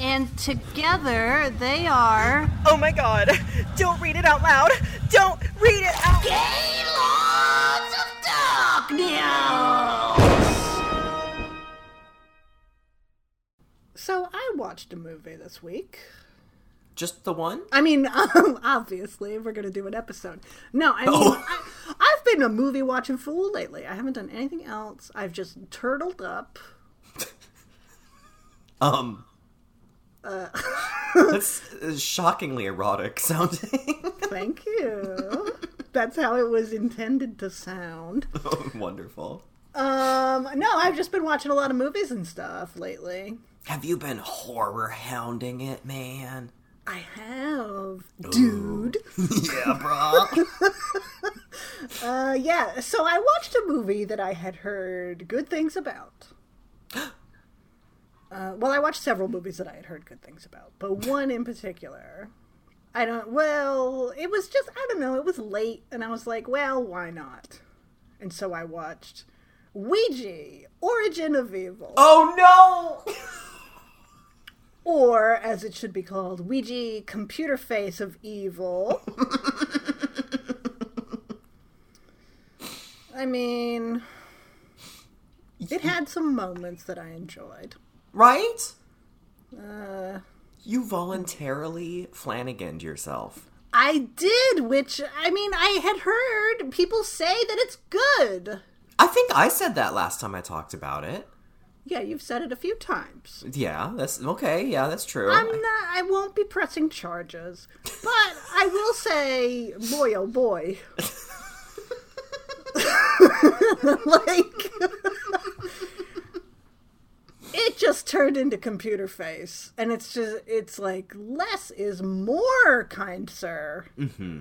And together they are. Oh my god! Don't read it out loud! Don't read it out Gay Lords of Darkness! So I watched a movie this week. Just the one? I mean, um, obviously, if we're going to do an episode. No, I mean, Oh. I, I've been a movie watching fool lately. I haven't done anything else. I've just turtled up. Um. That's uh, shockingly erotic sounding. Thank you. That's how it was intended to sound. Wonderful. Um, no, I've just been watching a lot of movies and stuff lately. Have you been horror hounding it, man? I have, dude. Yeah, bro. Uh, yeah. So I watched a movie that I had heard good things about. Uh, well, I watched several movies that I had heard good things about, but one in particular, I don't. Well, it was just I don't know. It was late, and I was like, well, why not? And so I watched Ouija: Origin of Evil, oh no! or as it should be called, Ouija: Computer Face of Evil. I mean, it had some moments that I enjoyed. Right? Uh, You voluntarily Flanaganed yourself. I did, which I mean, I had heard people say that it's good. I think I said that last time I talked about it. Yeah, you've said it a few times. Yeah, that's okay. Yeah, that's true. I'm not. I won't be pressing charges, but I will say, boy, oh boy, like it just turned into computer face, and it's just it's like less is more, kind sir. Mm-hmm.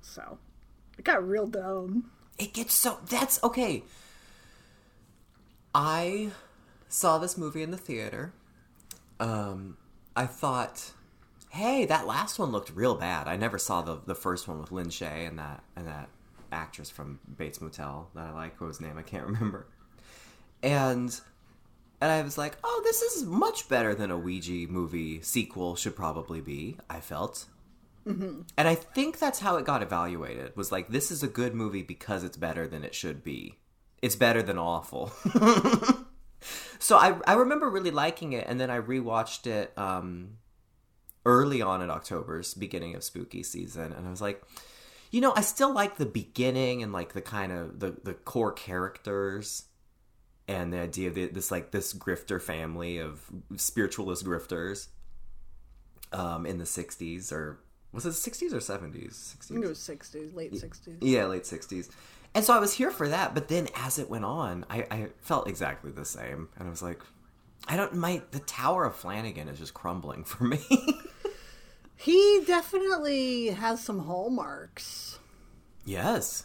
So it got real dumb. It gets so that's okay. I saw this movie in the theater. Um, I thought, hey, that last one looked real bad. I never saw the the first one with Lin Shaye and that and that actress from Bates Motel that I like, whose name I can't remember. And and I was like, oh, this is much better than a Ouija movie sequel should probably be. I felt. And I think that's how it got evaluated. Was like this is a good movie because it's better than it should be. It's better than awful. so I I remember really liking it, and then I rewatched it um, early on in October's beginning of spooky season, and I was like, you know, I still like the beginning and like the kind of the the core characters and the idea of the, this like this grifter family of spiritualist grifters um, in the '60s or was it the 60s or 70s? I think it 60s. was sixties, late sixties. Yeah, late 60s. And so I was here for that, but then as it went on, I, I felt exactly the same. And I was like, I don't, my, the Tower of Flanagan is just crumbling for me. He definitely has some hallmarks. yes.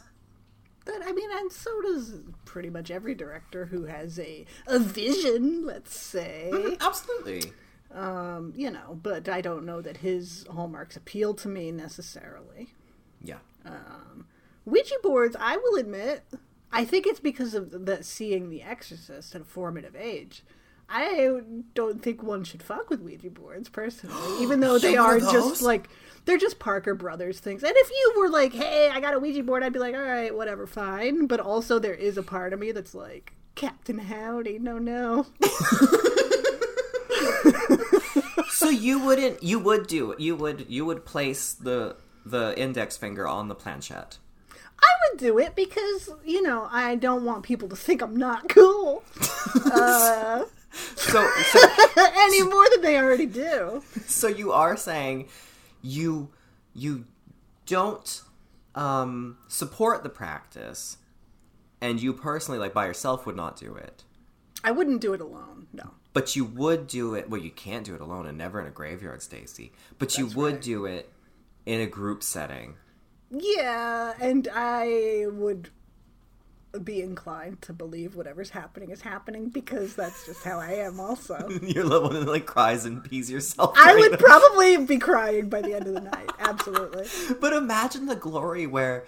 That I mean, and so does pretty much every director who has a a vision. Let's say, Absolutely. um, you know. But I don't know that his hallmarks appeal to me necessarily. Yeah. Ouija boards, I will admit, I think it's because of the seeing The Exorcist at a formative age. I don't think one should fuck with Ouija boards personally, even though they are just like they're just Parker Brothers things. And if you were like, "Hey, I got a Ouija board," I'd be like, "All right, whatever, fine." But also, there is a part of me that's like, "Captain Howdy, no, no." So you wouldn't, you would do, you would, you would place the, the index finger on the planchette. I would do it because you know I don't want people to think I'm not cool uh, So, so, any more than they already do. so you are saying you, you don't, um, support the practice and you personally, like by yourself, would not do it. I wouldn't do it alone. No. But you would do it. Well, you can't do it alone, and never in a graveyard, Stacie. But you would right. do it in a group setting. Yeah, and I would be inclined to believe whatever's happening is happening because that's just how I am. Also, You're the one that like cries and pees yourself. I would probably be crying by the end of the night. Absolutely. But imagine the glory where,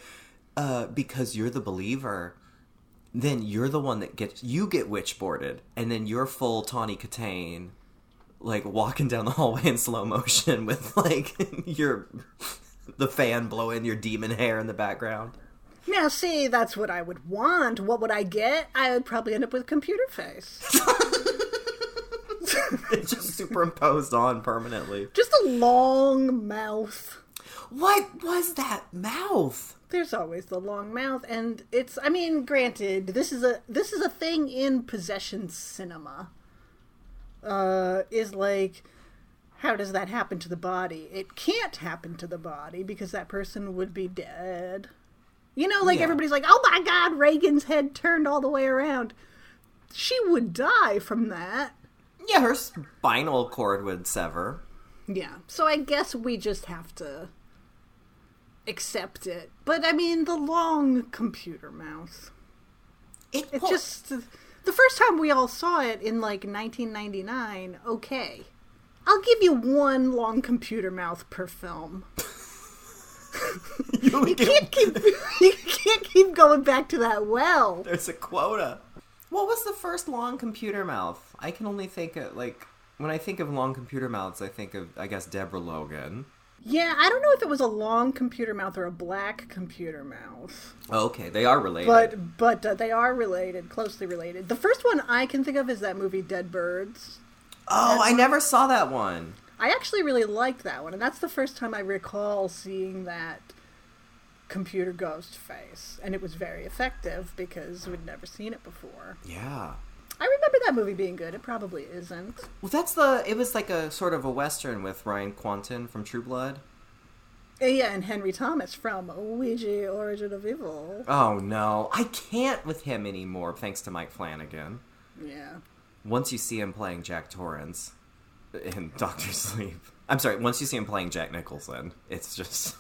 uh, because you're the believer, then you're the one that gets you get witchboarded, and then you're full Tawny Kitaen, like walking down the hallway in slow motion with like your the fan blowing your demon hair in the background. Now, see, that's what I would want. What would I get? I would probably end up with a computer face. It's just superimposed on permanently. Just a long mouth. What was that mouth? There's always the long mouth, and it's. I mean, granted, this is a this is a thing in possession cinema. Uh, is like, how does that happen to the body? It can't happen to the body because that person would be dead. You know, like Yeah. everybody's like, "Oh my God, Regan's head turned all the way around." She would die from that. Yeah, her spinal cord would sever. Yeah. So I guess we just have to accept it. But I mean, the long computer mouse. It, It just the first time we all saw it in like 1999. Okay, I'll give you one long computer mouth per film. you You can't keep you can't keep going back to that well. There's a quota. What was the first long computer mouth? I can only think of like when I think of long computer mouths, I think of I guess Deborah Logan. Yeah, I don't know if it was a long computer mouth or a black computer mouth, Oh, okay, they are related. but but uh, they are related, closely related. The first one I can think of is that movie Dead Birds. oh, I never saw that one. I actually really liked that one, and that's the first time I recall seeing that computer ghost face, and it was very effective because we'd never seen it before. Yeah. I remember that movie being good. It probably isn't. Well, that's the. It was like a sort of a western with Ryan Kwanten from True Blood. Uh, Yeah, and Henry Thomas from Ouija Origin of Evil. Oh no, I can't with him anymore. Thanks to Mike Flanagan. Yeah. Once you see him playing Jack Torrance in Doctor Sleep, I'm sorry. Once you see him playing Jack Nicholson, it's just.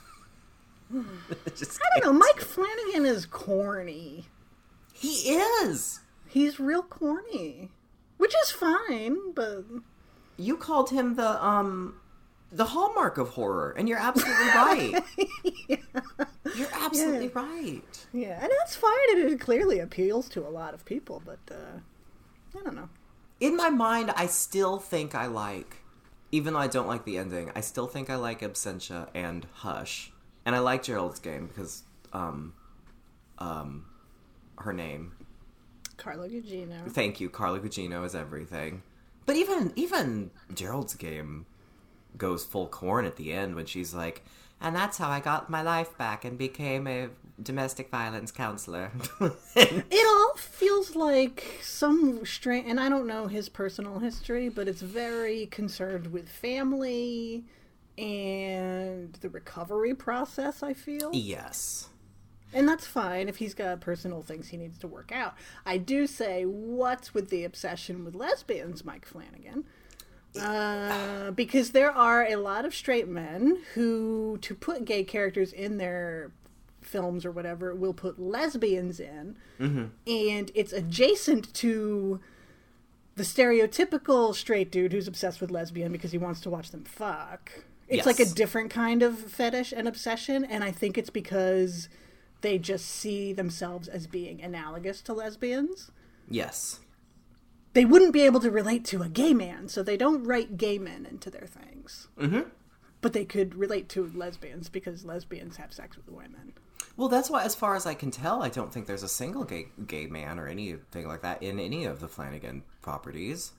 it just I don't know. Mike Flanagan is corny. He is. He's real corny, which is fine, but You called him the um the hallmark of horror, and you're absolutely right. You're absolutely right. yeah, and that's fine. And it clearly appeals to a lot of people, but uh, I don't know. In my mind, I still think I like, even though I don't like the ending, I still think I like Absentia and Hush, and I like Gerald's game because um um her name. Carla Gugino. Thank you, Carla Gugino is everything. But even even Gerald's game goes full corn at the end when she's like, and that's how I got my life back and became a domestic violence counselor. It all feels like some strange, and I don't know his personal history, but it's very concerned with family and the recovery process. I feel, yes. and that's fine if he's got personal things he needs to work out. I do say, what's with the obsession with lesbians, Mike Flanagan? Uh, because there are a lot of straight men who, to put gay characters in their films or whatever, will put lesbians in, and it's adjacent to the stereotypical straight dude who's obsessed with lesbian because he wants to watch them fuck. It's like a different kind of fetish and obsession, and I think it's because they just see themselves as being analogous to lesbians Yes. they wouldn't be able to relate to a gay man, so they don't write gay men into their things. Mm-hmm. But they could relate to lesbians because lesbians have sex with women. Well, that's why, as far as I can tell, I don't think there's a single gay gay man or anything like that in any of the Flanagan properties.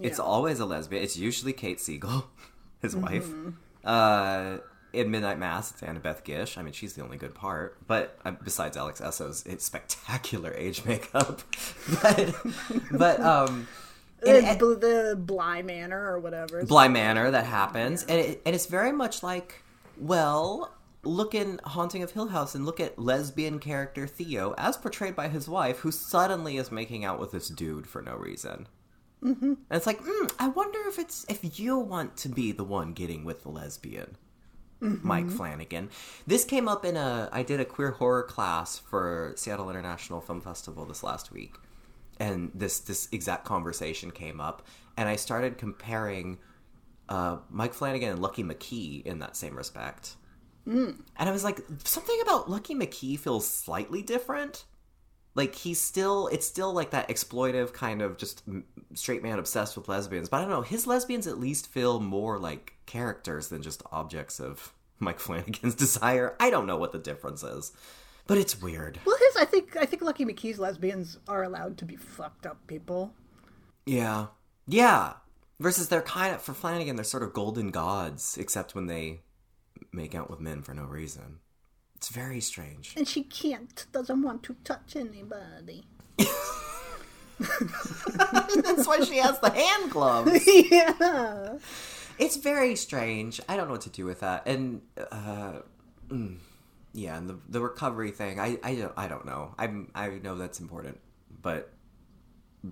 It's always a lesbian. It's usually Kate Siegel, his wife. Uh, in Midnight Mass, it's Annabeth Gish. I mean, she's the only good part. But um, besides Alex Essoe's, it's spectacular age makeup. but, but um, and- bl- the Bly Manor or whatever. Bly Manor that happens, and it, and it's very much like, well, look in Haunting of Hill House and look at lesbian character Theo as portrayed by his wife, who suddenly is making out with this dude for no reason. Mm-hmm. And it's like, mm, I wonder if it's if you want to be the one getting with the lesbian. Mike Flanagan. This came up in a I did a queer horror class for Seattle International Film Festival this last week. And this this exact conversation came up and I started comparing uh, Mike Flanagan and Lucky McKee in that same respect. Mm. And I was like, something about Lucky McKee feels slightly different. Like he's still, it's still like that exploitive kind of just straight man obsessed with lesbians. But I don't know, his lesbians at least feel more like characters than just objects of Mike Flanagan's desire. I don't know what the difference is, but it's weird. Well, his I think I think Lucky McKee's lesbians are allowed to be fucked up people. Yeah, yeah. Versus they're kind of for Flanagan, they're sort of golden gods, except when they make out with men for no reason. It's very strange. And she can't, doesn't want to touch anybody. That's why she has the hand gloves. yeah. It's very strange. I don't know what to do with that. And uh, mm, yeah, and the the recovery thing. I I don't I don't know. I'm I know that's important, but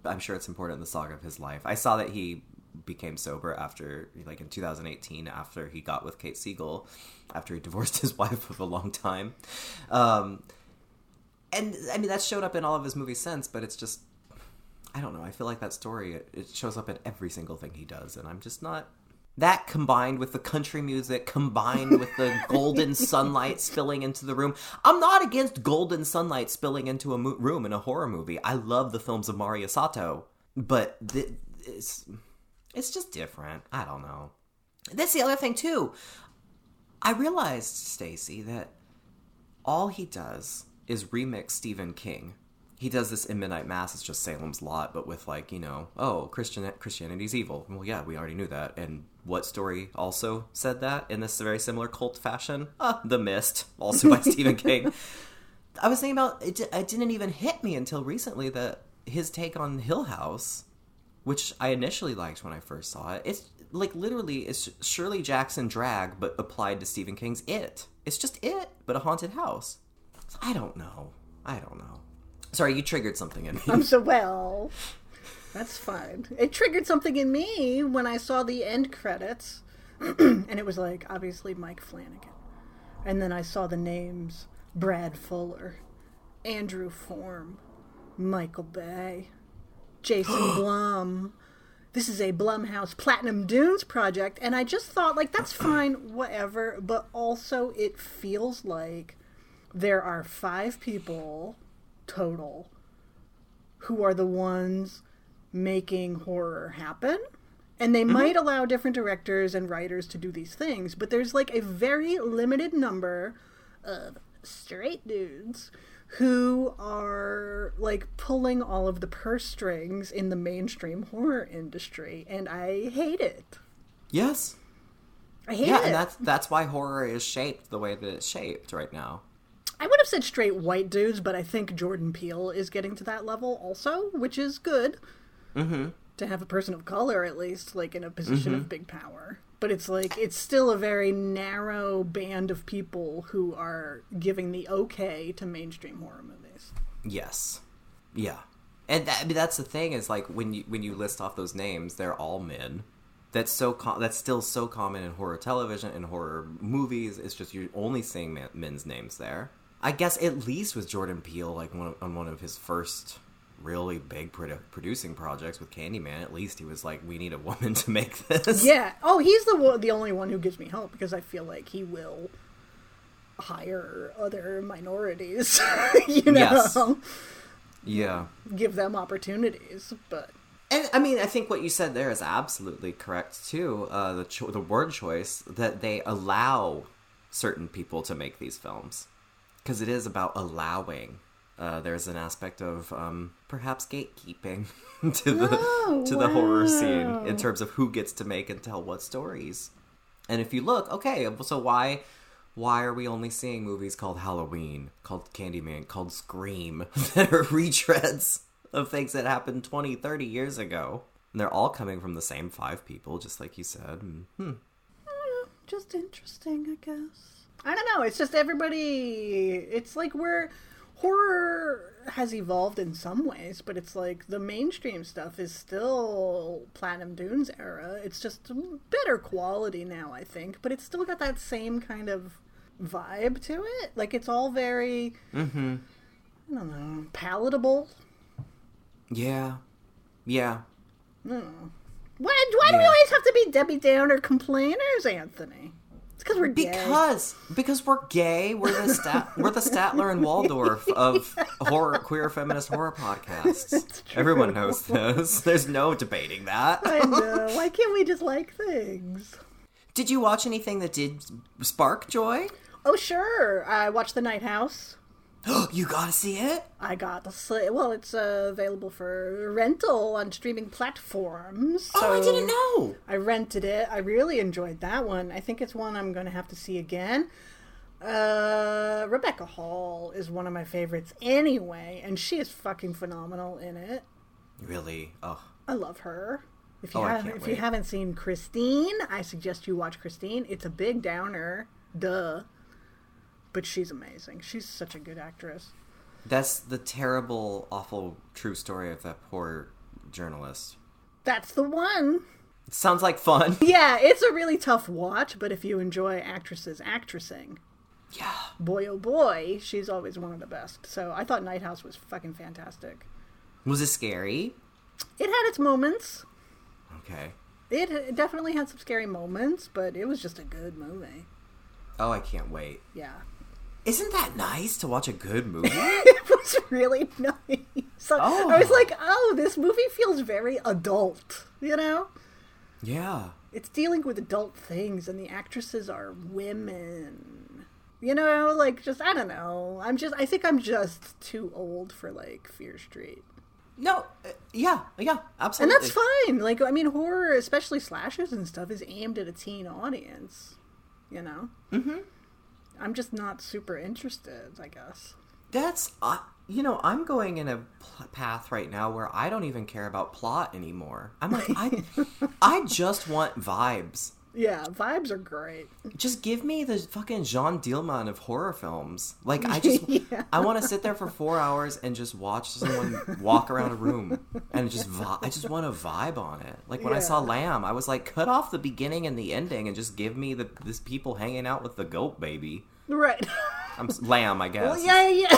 I'm sure it's important in the saga of his life. I saw that he became sober after like in 2018 after he got with Kate Siegel after he divorced his wife of a long time. Um, and I mean that showed up in all of his movies since, but it's just I don't know. I feel like that story it, it shows up in every single thing he does, and I'm just not. That combined with the country music, combined with the golden sunlight spilling into the room. I'm not against golden sunlight spilling into a mo- room in a horror movie. I love the films of Mario Sato, but th- it's just different. I don't know. That's the other thing too. I realized, Stacie, that all he does is remix Stephen King. He does this in Midnight Mass. It's just Salem's Lot, but with like you know, oh, Christian Christianity's evil. Well, yeah, we already knew that. And what story also said that in this very similar cult fashion? Ah, The Mist, also by Stephen King. I was thinking about it. It didn't even hit me until recently that his take on Hill House, which I initially liked when I first saw it, it's like literally it's Shirley Jackson drag, but applied to Stephen King's It. It's just It, but a haunted house. So I don't know. I don't know. Sorry, you triggered something in me. I'm so well. That's fine. It triggered something in me when I saw the end credits, and it was like obviously Mike Flanagan, and then I saw the names Brad Fuller, Andrew Form, Michael Bay, Jason Blum. This is a Blumhouse Platinum Dunes project, and I just thought like that's fine, whatever. But also, it feels like there are five people total who are the ones making horror happen. And they mm-hmm. might allow different directors and writers to do these things, but there's like a very limited number of straight dudes who are like pulling all of the purse strings in the mainstream horror industry, and I hate it. yes. I hate Yeah, it. and that's that's why horror is shaped the way that it's shaped right now. I would have said straight white dudes, but I think Jordan Peele is getting to that level also, which is good. Mm-hmm. To have a person of color, at least, like in a position of big power. But it's like, it's still a very narrow band of people who are giving the okay to mainstream horror movies. Yes. Yeah. And that, I mean, that's the thing is like when you when you list off those names, they're all men. That's so com- that's still so common in horror television and horror movies. It's just you're only seeing men's names there. I guess at least with Jordan Peele, like one on one of his first really big produ- producing projects with Candyman, at least he was like, "We need a woman to make this." Yeah. Oh, he's the one, the only one who gives me hope because I feel like he will hire other minorities, you know, Yes. Yeah. give them opportunities. But And I mean, I think what you said there is absolutely correct too. Uh, the cho- the word choice that they allow certain people to make these films because it is about allowing. Uh, there's an aspect of um, perhaps gatekeeping to the Oh, to the horror scene in terms of who gets to make and tell what stories. And if you look, okay, so why why are we only seeing movies called Halloween, called Candyman, called Scream that are retreads of things that happened 20, 30 years ago? And they're all coming from the same five people, just like you said. And, hmm. just interesting, I guess. I don't know. It's just everybody. It's like we're horror has evolved in some ways, but it's like the mainstream stuff is still Platinum Dunes era. It's just better quality now, I think, but it's still got that same kind of vibe to it. Like it's all very, Mm-hmm. I don't know, palatable. Yeah. Yeah. Why, why do we always have to be Debbie Downer complainers, Anthony? It's because we're gay. Because because we're gay, we're the stat we're the Statler and Waldorf of horror queer feminist horror podcasts. Everyone knows this. There's no debating that. I know. Why can't we just like things? Did you watch anything that did spark joy? Oh, sure. I watched The Night House. you gotta see it. I got the sl- well. It's uh, available for rental on streaming platforms. oh, I didn't know. I rented it. I really enjoyed that one. I think it's one I'm to have to see again. Uh, Rebecca Hall is one of my favorites anyway, and she is fucking phenomenal in it. Really? Oh, I love her. If you Oh, haven't, can't if you haven't seen Christine, I suggest you watch Christine. It's a big downer, duh, but she's amazing. She's such a good actress. that's the terrible, awful, true story of that poor journalist. That's the one. Sounds like fun. Yeah, it's a really tough watch, but if you enjoy actresses actressing, Yeah. boy oh boy, she's always one of the best. So I thought Night House was fucking fantastic. Was it scary? It had its moments. Okay. It it definitely had some scary moments, but it was just a good movie. Oh, I can't wait. Yeah. Isn't that nice to watch a good movie? it was really nice. So Oh. I was like, oh, this movie feels very adult, you know? yeah. It's dealing with adult things, and the actresses are women. You know, like, just, I don't know. I'm just, I think I'm just too old for, like, Fear Street. No. uh, yeah. Yeah. Absolutely. And that's fine. Like, I mean, horror, especially slashers and stuff, is aimed at a teen audience, you know? Mm-hmm. I'm just not super interested, I guess. That's uh, you know I'm going in a pl- path right now where I don't even care about plot anymore. I'm like I I just want vibes. Yeah, vibes are great. Just give me the fucking Jeanne Dielman of horror films. Like I just Yeah. I want to sit there for 4 hours and just watch someone walk around a room and just vi- I just want a vibe on it. Like when I saw Lamb, I was like cut off the beginning and the ending and just give me the this people hanging out with the goat baby. Right. I'm lamb, I guess. Well, yeah, yeah.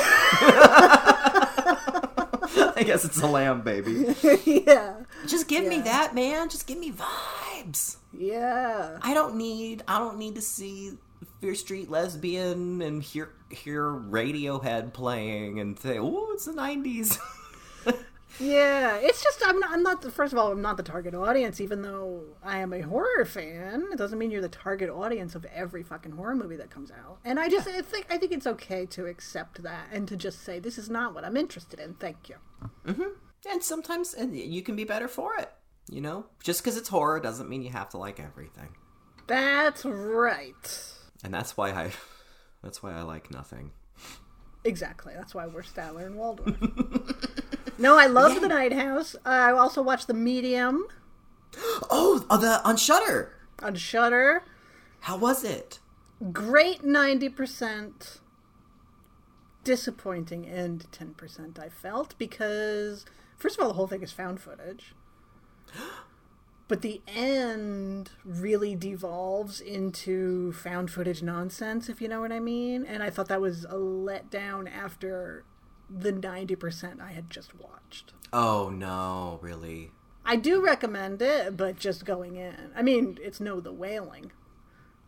I guess it's a lamb baby. yeah. Just give me that, man. Just give me vibes. Yeah. I don't need I don't need to see Fear Street lesbian and hear hear Radiohead playing and say, "Oh, it's the 90s." Yeah. It's just I'm not I'm not the first of all, I'm not the target audience, even though I am a horror fan. It doesn't mean you're the target audience of every fucking horror movie that comes out. And I just I think I think it's okay to accept that and to just say this is not what I'm interested in. Thank you. Mm-hmm. And sometimes and you can be better for it, you know? Just cuz it's horror doesn't mean you have to like everything. That's right. And that's why I that's why I like nothing. Exactly. That's why we're Statler and Waldorf. no, I love The Night House. I also watched The Medium Oh, oh the on Shudder. on Shudder. How was it? Great 90%. Disappointing end 10%, I felt, because, first of all, the whole thing is found footage. But the end really devolves into found footage nonsense, if you know what I mean. And I thought that was a letdown after the 90% I had just watched. Oh no, really. I do recommend it, but just going in. I mean, it's no the wailing,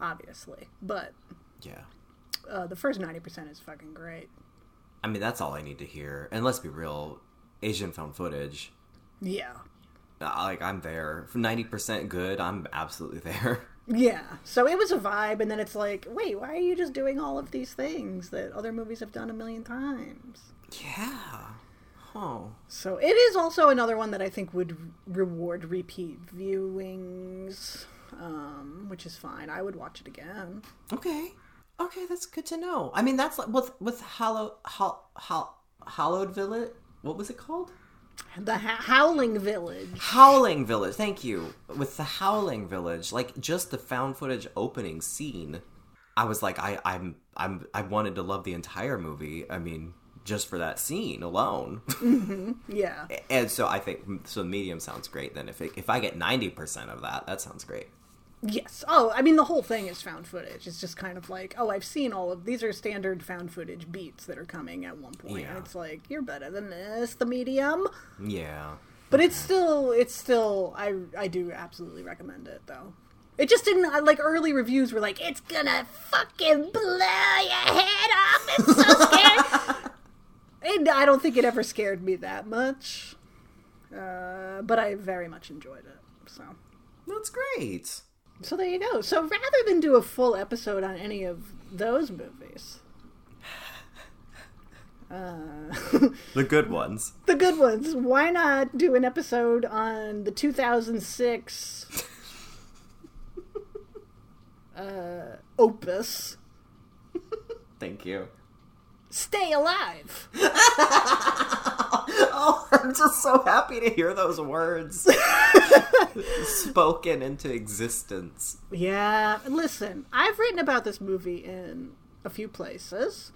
obviously, but Yeah. uh, the first 90% is fucking great. I mean, that's all I need to hear. And let's be real, Asian found footage. Yeah. uh, Like I'm there. Ninety percent good. I'm absolutely there. Yeah. So it was a vibe, and then it's like, wait, why are you just doing all of these things that other movies have done a million times? Yeah. Oh. So it is also another one that I think would reward repeat viewings, um, which is fine. I would watch it again. Okay. Okay, that's good to know. I mean, that's like with with Hollow Hol, Hol, Hollowed Village. What was it called? The Ho- Howling Village. Howling Village. Thank you. With the Howling Village, like just the found footage opening scene, I was like, I I'm I'm I wanted to love the entire movie. I mean, just for that scene alone. Mm-hmm. Yeah. and so I think so. Medium sounds great. Then if it, if I get ninety percent of that, that sounds great. Yes. Oh, I mean, the whole thing is found footage. It's just kind of like, oh, I've seen all of these are standard found footage beats that are coming at one point. Yeah. It's like, you're better than this, the medium. Yeah. But it's still, it's still, I, I do absolutely recommend it though. It just didn't like early reviews were like, it's gonna fucking blow your head off. It's so scary. and I don't think it ever scared me that much. Uh, but I very much enjoyed it. So. That's great. So there you go. So rather than do a full episode on any of those movies, uh, The good ones. the good ones, why not do an episode on the 2006 uh, opus Thank you. Stay Alive? Oh, I'm just so happy to hear those words spoken into existence. Yeah, listen, I've written about this movie in a few places.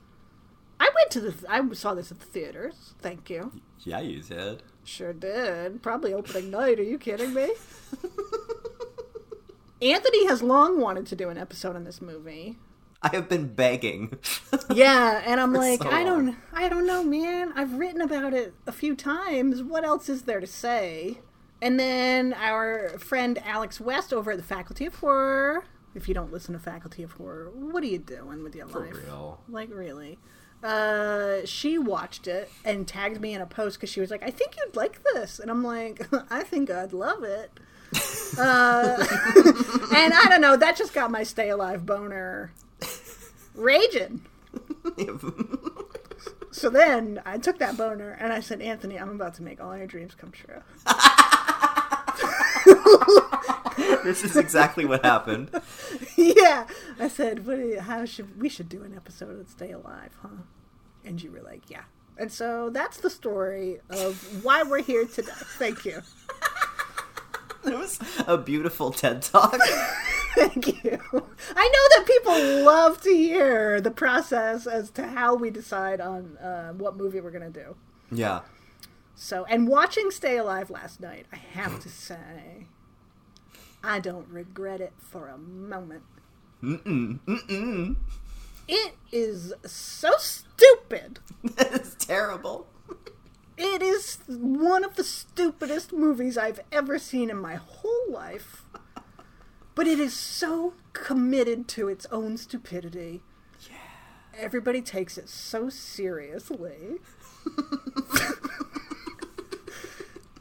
I went to the, I saw this at the theaters. Thank you. Yeah, you did. Sure did. Probably opening night. Are you kidding me? Anthony has long wanted to do an episode on this movie. I have been begging. Yeah, and I'm like, so I don't. I don't know, man. I've written about it a few times. What else is there to say? And then our friend Alex West over at the Faculty of Horror. If you don't listen to Faculty of Horror, what are you doing with your life? real. Like really? Uh, she watched it and tagged me in a post because she was like, "I think you'd like this," and I'm like, "I think I'd love it." uh, and I don't know. That just got my stay alive boner raging. So then I took that boner and I said, Anthony, I'm about to make all your dreams come true. this is exactly what happened. yeah. I said, what you, how should we should do an episode of Stay Alive, huh? And you were like, yeah. And so that's the story of why we're here today. Thank you. It was a beautiful TED talk. Thank you. I know that people love to hear the process as to how we decide on uh, what movie we're going to do. yeah. So, and watching Stay Alive last night, I have to say, I don't regret it for a moment. Mm-mm. Mm-mm. It is so stupid. it's terrible. It is one of the stupidest movies I've ever seen in my whole life. But it is so committed to its own stupidity. Yeah. Everybody takes it so seriously.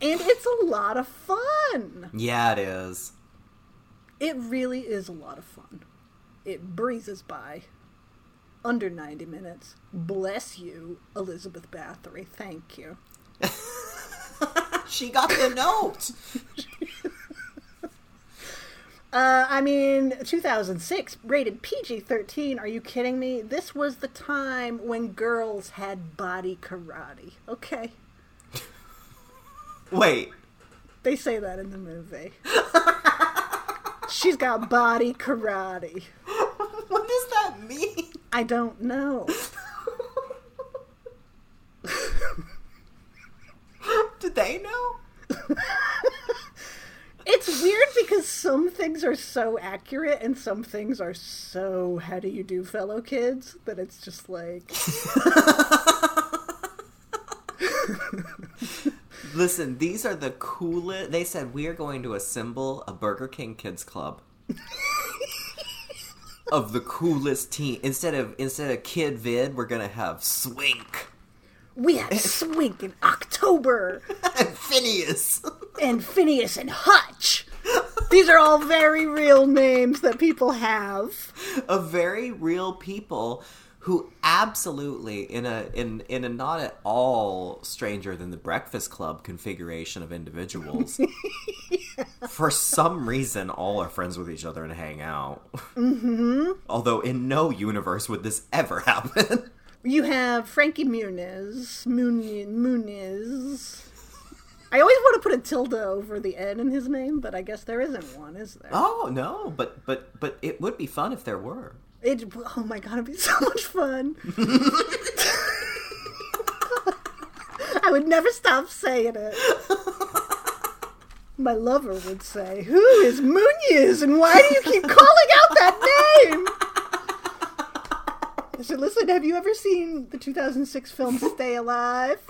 and it's a lot of fun. Yeah, it is. It really is a lot of fun. It breezes by. Under 90 minutes. Bless you, Elizabeth Bathory. Thank you. She got the note. Uh, I mean, 2006, rated PG 13. Are you kidding me? This was the time when girls had body karate. Okay. Wait. They say that in the movie. She's got body karate. What does that mean? I don't know. Did they know? It's weird because some things are so accurate and some things are so how do you do fellow kids that it's just like Listen, these are the coolest. They said we are going to assemble a Burger King Kids Club of the coolest team. Instead of instead of Kid Vid, we're gonna have Swink we had Swink in October and Phineas. and Phineas and Hutch. These are all very real names that people have. of very real people who absolutely in a in in a not at all stranger than the breakfast club configuration of individuals for some reason all are friends with each other and hang out mm-hmm. although in no universe would this ever happen You have Frankie Muniz, Muniz, Muniz. I always want to put a tilde over the N in his name, but I guess there isn't one, is there? oh no but but but it would be fun if there were It, oh my god, it'd be so much fun. I would never stop saying it. My lover would say, Who is Muniz, and why do you keep calling out that name? I said, Listen, have you ever seen the 2006 film Stay Alive?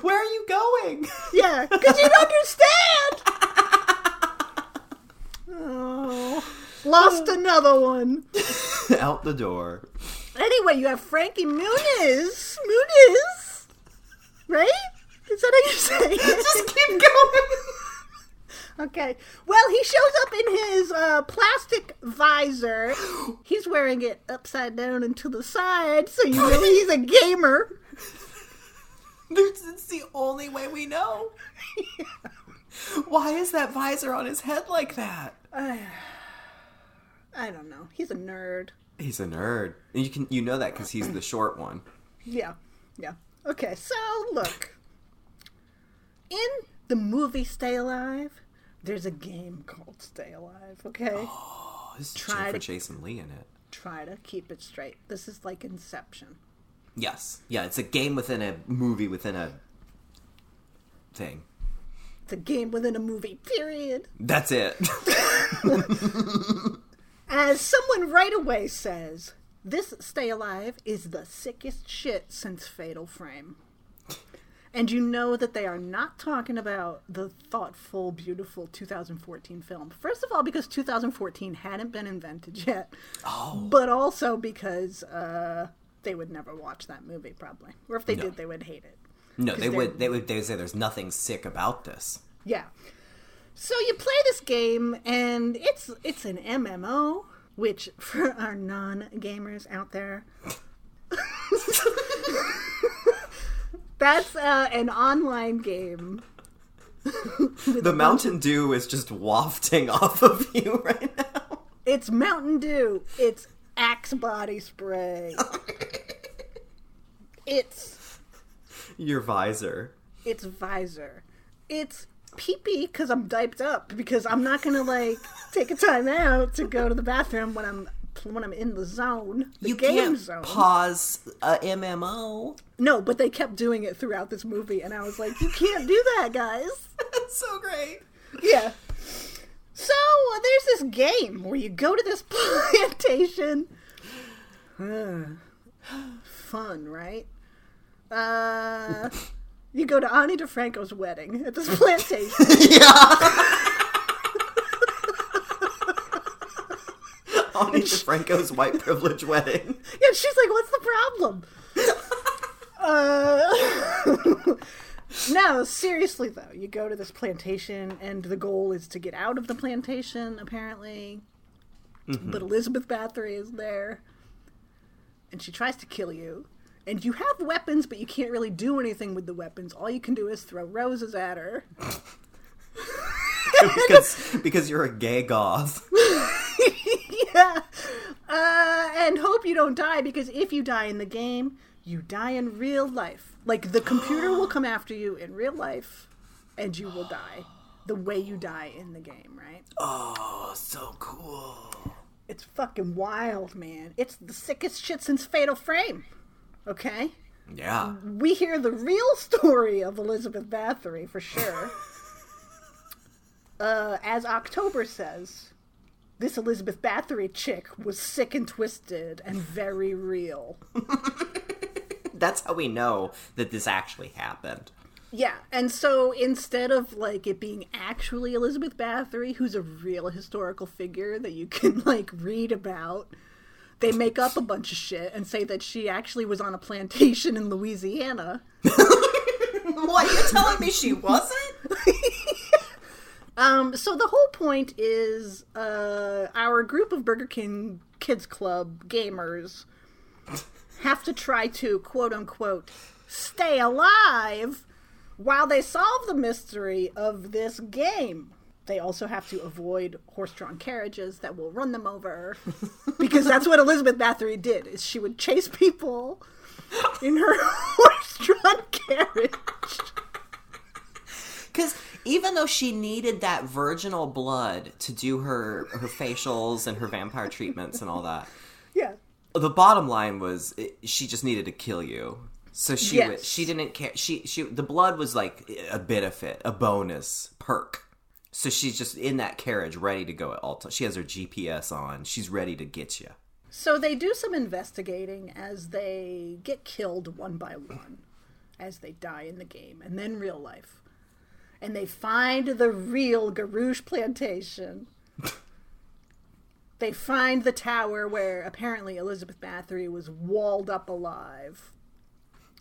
Where are you going? Yeah, because you don't understand! Oh, lost another one. Out the door. Anyway, you have Frankie Muniz. Muniz? Right? Is that how you say it? Just keep going. Okay. Well, he shows up in his uh, plastic visor. He's wearing it upside down and to the side, so you know he's a gamer. It's the only way we know. Why is that visor on his head like that? I don't know. He's a nerd. He's a nerd. And you can you know that because he's the short one. Yeah. Yeah. Okay, so look. In the movie Stay Alive, there's a game called Stay Alive, okay? Oh, this is Try to- Jason Lee in it. Try to keep it straight. This is like Inception. Yes. Yeah, it's a game within a movie within a thing. It's a game within a movie, period. That's it. As someone right away says, this Stay Alive is the sickest shit since Fatal Frame. And you know that they are not talking about the thoughtful, beautiful 2014 film. First of all, because 2014 hadn't been invented yet. Oh. But also because uh, they would never watch that movie, probably. Or if they No. did, they would hate it. No, they would they would they would say there's nothing sick about this. Yeah. So you play this game, and it's it's an MMO, which for our non gamers out there, that's uh, an online game. The Mountain Dew is just wafting off of you right now. It's Mountain Dew. It's Axe body spray. it's Your visor. it's visor. It's pee pee because I'm diped up because I'm not gonna like take a time out to go to the bathroom when I'm when I'm in the zone, the You game can't zone. pause a MMO. no, but they kept doing it throughout this movie, and I was like, you can't do that, guys. That's so great. Yeah. So uh, there's this game where you go to this plantation. Fun, right? Uh, you go to Ani DiFranco's wedding at this plantation. Ani DiFranco's white privilege wedding. Yeah, she's like, "What's the problem?" uh, no, seriously though, you go to this plantation, and the goal is to get out of the plantation. Apparently, but Elizabeth Bathory is there, and she tries to kill you. And you have weapons, but you can't really do anything with the weapons. All you can do is throw roses at her. because because you're a gay goth. yeah. Uh, and hope you don't die because if you die in the game, you die in real life. Like the computer will come after you in real life, and you will die the way you die in the game. Right? Oh, so cool. It's fucking wild, man. It's the sickest shit since Fatal Frame. Okay. Yeah. we hear the real story of Elizabeth Bathory for sure. uh, as October says, this Elizabeth Bathory chick was sick and twisted and very real. That's how we know that this actually happened. Yeah, and so instead of like it being actually Elizabeth Bathory, who's a real historical figure that you can like read about, they make up a bunch of shit and say that she actually was on a plantation in Louisiana. What you're telling me she wasn't? Um, so the whole point is uh, our group of Burger King Kids Club gamers have to try to quote unquote stay alive while they solve the mystery of this game. They also have to avoid horse-drawn carriages that will run them over, because that's what Elizabeth Bathory did. Is she would chase people in her horse-drawn carriage. Because even though she needed that virginal blood to do her her facials and her vampire treatments and all that, Yeah. the bottom line was it, she just needed to kill you. So she Yes. wa- she didn't care. She she the blood was like a benefit, a bonus perk. So she's just in that carriage, ready to go at all times. She has her GPS on. She's ready to get you. So they do some investigating as they get killed one by one, as they die in the game, and then real life. And they find the real Garouche plantation. they find the tower where apparently Elizabeth Bathory was walled up alive,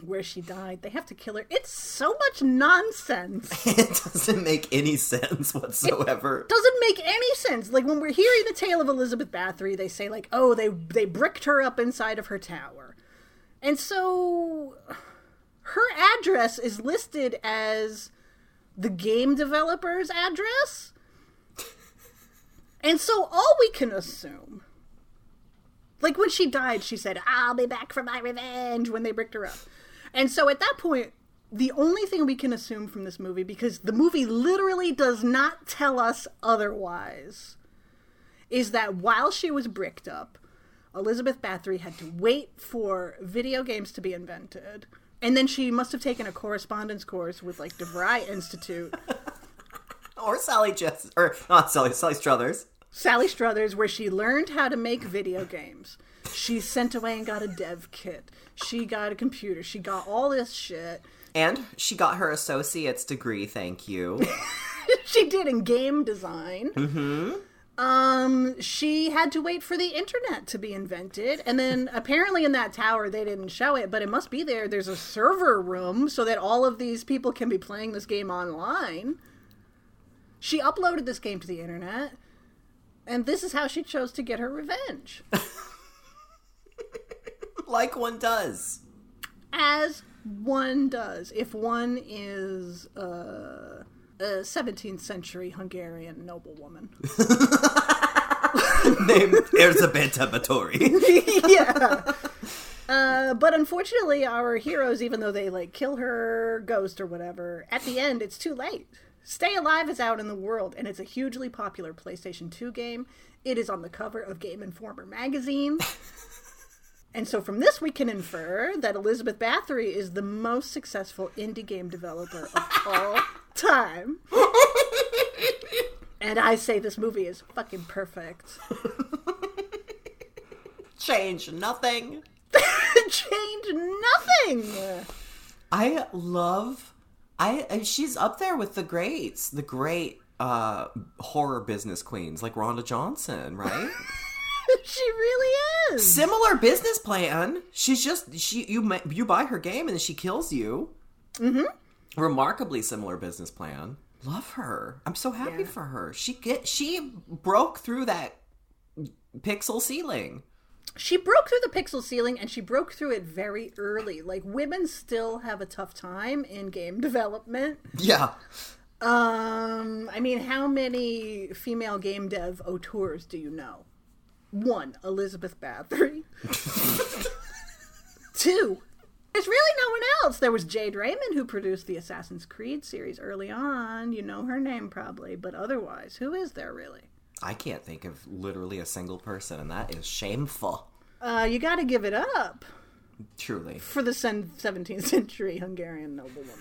where she died. They have to kill her. It's so much nonsense. It doesn't make any sense whatsoever. doesn't make any sense. Like when we're hearing the tale of Elizabeth Bathory, they say like, "Oh, they they bricked her up inside of her tower," and so her address is listed as the game developer's address, and so all we can assume. Like when she died, she said, I'll be back for my revenge when they bricked her up. And so at that point, the only thing we can assume from this movie, because the movie literally does not tell us otherwise, is that while she was bricked up, Elizabeth Bathory had to wait for video games to be invented. And then she must have taken a correspondence course with like DeVry Institute, Or Sally Jess, or not Sally, Sally Struthers. Sally Struthers, where she learned how to make video games. She sent away and got a dev kit. She got a computer. She got all this shit. And she got her associate's degree, thank you. she did in game design. Mm-hmm. Um, she had to wait for the internet to be invented, and then apparently in that tower they didn't show it, but it must be there. There's a server room so that all of these people can be playing this game online. She uploaded this game to the internet, and this is how she chose to get her revenge. like one does. as one does if one is uh, a 17th century Hungarian noblewoman. Named Erzsébet Batory. yeah. Uh, but unfortunately, our heroes, even though they like kill her ghost or whatever, at the end it's too late. Stay Alive is out in the world, and it's a hugely popular PlayStation 2 game. It is on the cover of Game Informer magazine. And so from this, we can infer that Elizabeth Bathory is the most successful indie game developer of all time. and I say this movie is fucking perfect. Change nothing. Change nothing! I love. I she's up there with the greats, the great uh horror business queens like Rhonda Johnson, right? she really is. Similar business plan. She's just she you you buy her game and then she kills you. Mm-hmm. Remarkably similar business plan. Love her. I'm so happy Yeah. for her. She get she broke through that pixel ceiling. She broke through the pixel ceiling and she broke through it very early. Like women still have a tough time in game development. Yeah. Um, I mean, how many female game dev auteurs do you know? One, Elizabeth Bathory. Two, there's really no one else. There was Jade Raymond who produced the Assassin's Creed series early on. You know her name probably, but otherwise, who is there really? I can't think of literally a single person, and that is shameful. Uh, you got to give it up Truly. for the 17th century Hungarian noblewoman.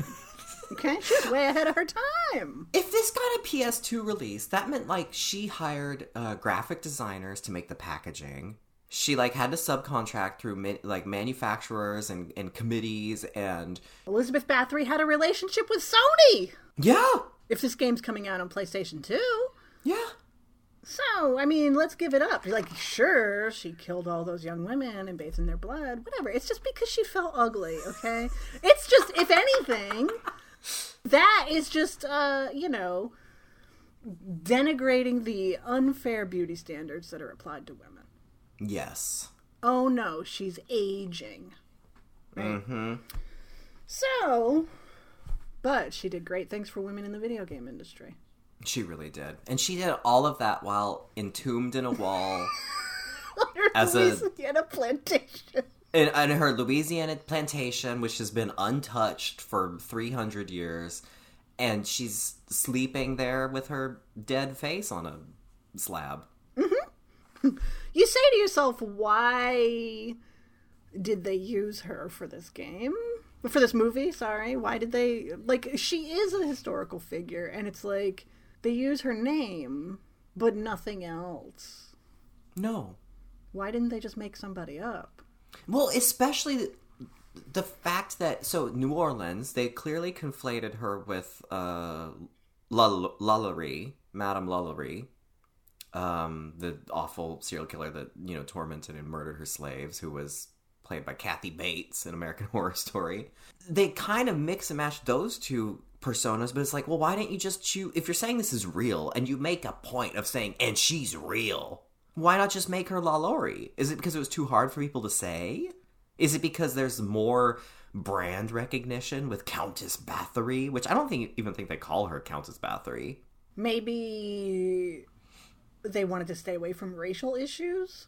Okay, she's way ahead of her time. If this got a PS2 release, that meant like she hired uh, graphic designers to make the packaging. She like had to subcontract through ma- like manufacturers and, and committees and Elizabeth Bathory had a relationship with Sony. yeah, If this game's coming out on PlayStation 2. yeah. So, I mean, let's give it up. Like, sure, she killed all those young women and bathed in their blood, whatever. It's just because she felt ugly, okay? It's just, if anything, that is just, uh, you know, denigrating the unfair beauty standards that are applied to women. Yes. Oh no, she's aging. Mm-hmm. So, but she did great things for women in the video game industry. She really did. And she did all of that while entombed in a wall As a- Louisiana plantation. In, in her Louisiana plantation, which has been untouched for 300 years. And she's sleeping there with her dead face on a slab. Mm-hmm. you say to yourself, why did they use her for this game? For this movie, sorry. Why did they like she is a historical figure and it's like they use her name but nothing else. No. Why didn't they just make somebody up? Well, especially the fact that so New Orleans, they clearly conflated her with uh Lalaurie, Madame Lalaurie, um, the awful serial killer that you know tormented and murdered her slaves, who was played by Kathy Bates in American Horror Story. They kind of mix and match those two personas, but it's like, well, why didn't you just choose? If you're saying this is real and you make a point of saying, and she's real, why not just make her La Lalaurie? Is it because it was too hard for people to say? Is it because there's more brand recognition with Countess Bathory, which I don't think even think they call her Countess Bathory. Maybe they wanted to stay away from racial issues.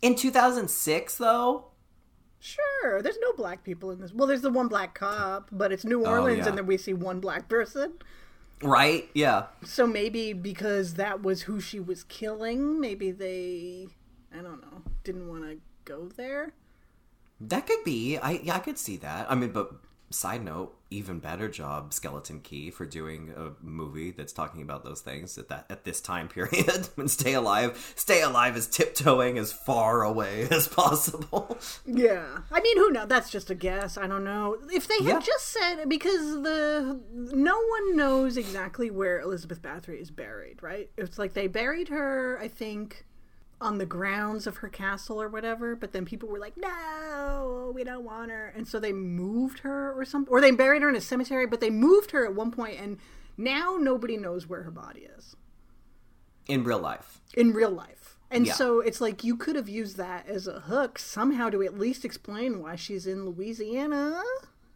In 2006, though, Sure, there's no black people in this. Well, there's the one black cop, but it's New oh, Orleans, yeah. and then we see one black person. Right? Yeah. So maybe because that was who she was killing, maybe they, I don't know, didn't want to go there. That could be. I yeah, I could see that. I mean, but side note, even better job, Skeleton Key, for doing a movie that's talking about those things at that at this time period. when Stay Alive, Stay Alive is tiptoeing as far away as possible. Yeah, I mean, who knows? That's just a guess. I don't know if they had Yeah. just said because the no one knows exactly where Elizabeth Bathory is buried. Right? It's like they buried her. I think on the grounds of her castle or whatever. But then people were like, "No, we don't want her," and so they moved her or something, or they buried her in a cemetery. But they moved her at one point, and now nobody knows where her body is In real life. in real life. And Yeah. so it's like you could have used that as a hook somehow to at least explain why she's in Louisiana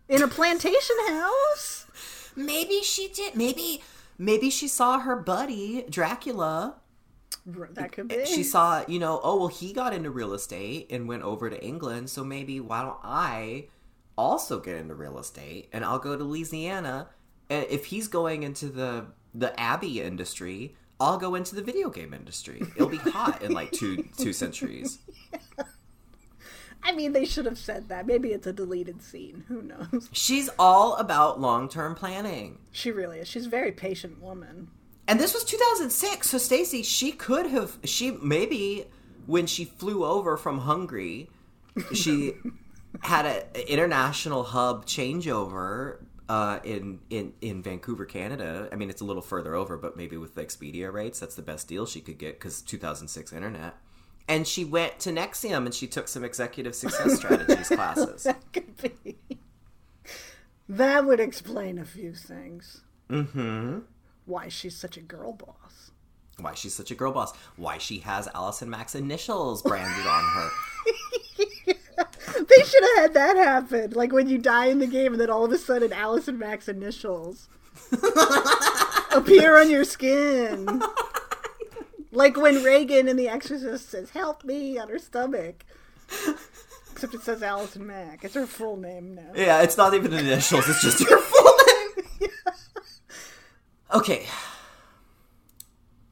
in a plantation house. Maybe she did. Maybe maybe she saw her buddy Dracula. That could be. She saw, you know, oh well, he got into real estate and went over to England. So maybe why don't I also get into real estate and I'll go to Louisiana. And if he's going into the the Abbey industry, I'll go into the video game industry. It'll be hot in like two two centuries. I mean, they should have said that. Maybe it's a deleted scene. Who knows? She's all about long term planning. She really is. She's a very patient woman. And this was 2006, so Stacie, she could have, she maybe when she flew over from Hungary, she had an international hub changeover uh, in in in Vancouver, Canada. I mean, it's a little further over, but maybe with the Expedia rates, that's the best deal she could get because 2006 internet. And she went to NXIVM and she took some executive success strategies classes. That could be. That would explain a few things. Mm-hmm. Why she's such a girl boss. Why she's such a girl boss. Why she has Allison Mack's initials branded on her. They should have had that happen. Like when you die in the game and then all of a sudden Allison Mack's initials appear on your skin. Like when Regan in The Exorcist says, Help me on her stomach. Except it says Allison Mack. It's her full name now. Yeah, it's not even initials, it's just her full name. Okay.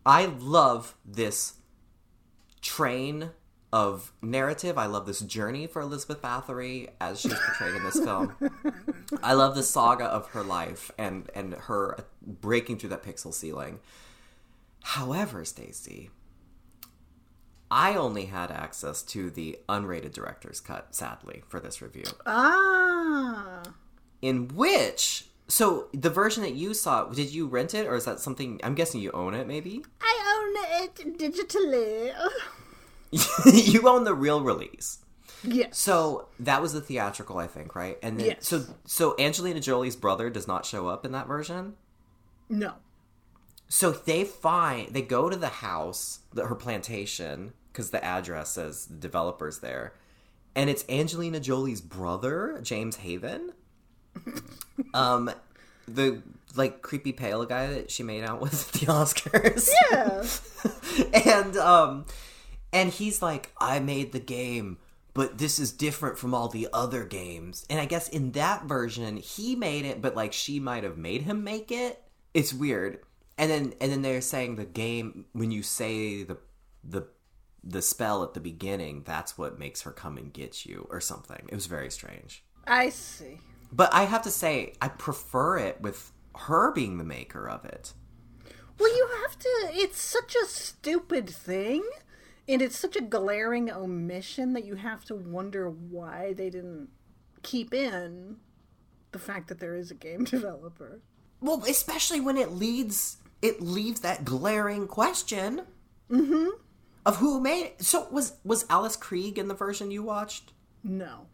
I love this train of narrative. I love this journey for Elizabeth Bathory as she's portrayed in this film. I love the saga of her life and and her breaking through that pixel ceiling. However, Stacie, I only had access to the unrated director's cut, sadly, for this review Ah. in which so the version that you saw did you rent it or is that something i'm guessing you own it maybe I own it digitally. you own the real release Yes. so that was the theatrical i think right and then Yes. so so angelina jolie's brother does not show up in that version No. so they find they go to the house the, her plantation because the address says the developers there and it's angelina jolie's brother james haven um the like creepy pale guy that she made out with at the oscars Yeah. and um and he's like i made the game but this is different from all the other games and i guess in that version he made it but like she might have made him make it it's weird and then and then they're saying the game when you say the the the spell at the beginning, that's what makes her come and get you or something. It was very strange. I see. But I have to say, I prefer it with her being the maker of it. Well, you have to. It's such a stupid thing, and it's such a glaring omission that you have to wonder why they didn't keep in the fact that there is a game developer. Well, especially when it leads it leaves that glaring question Mm-hmm. of who made it. So was was Alice Krige in the version you watched? No.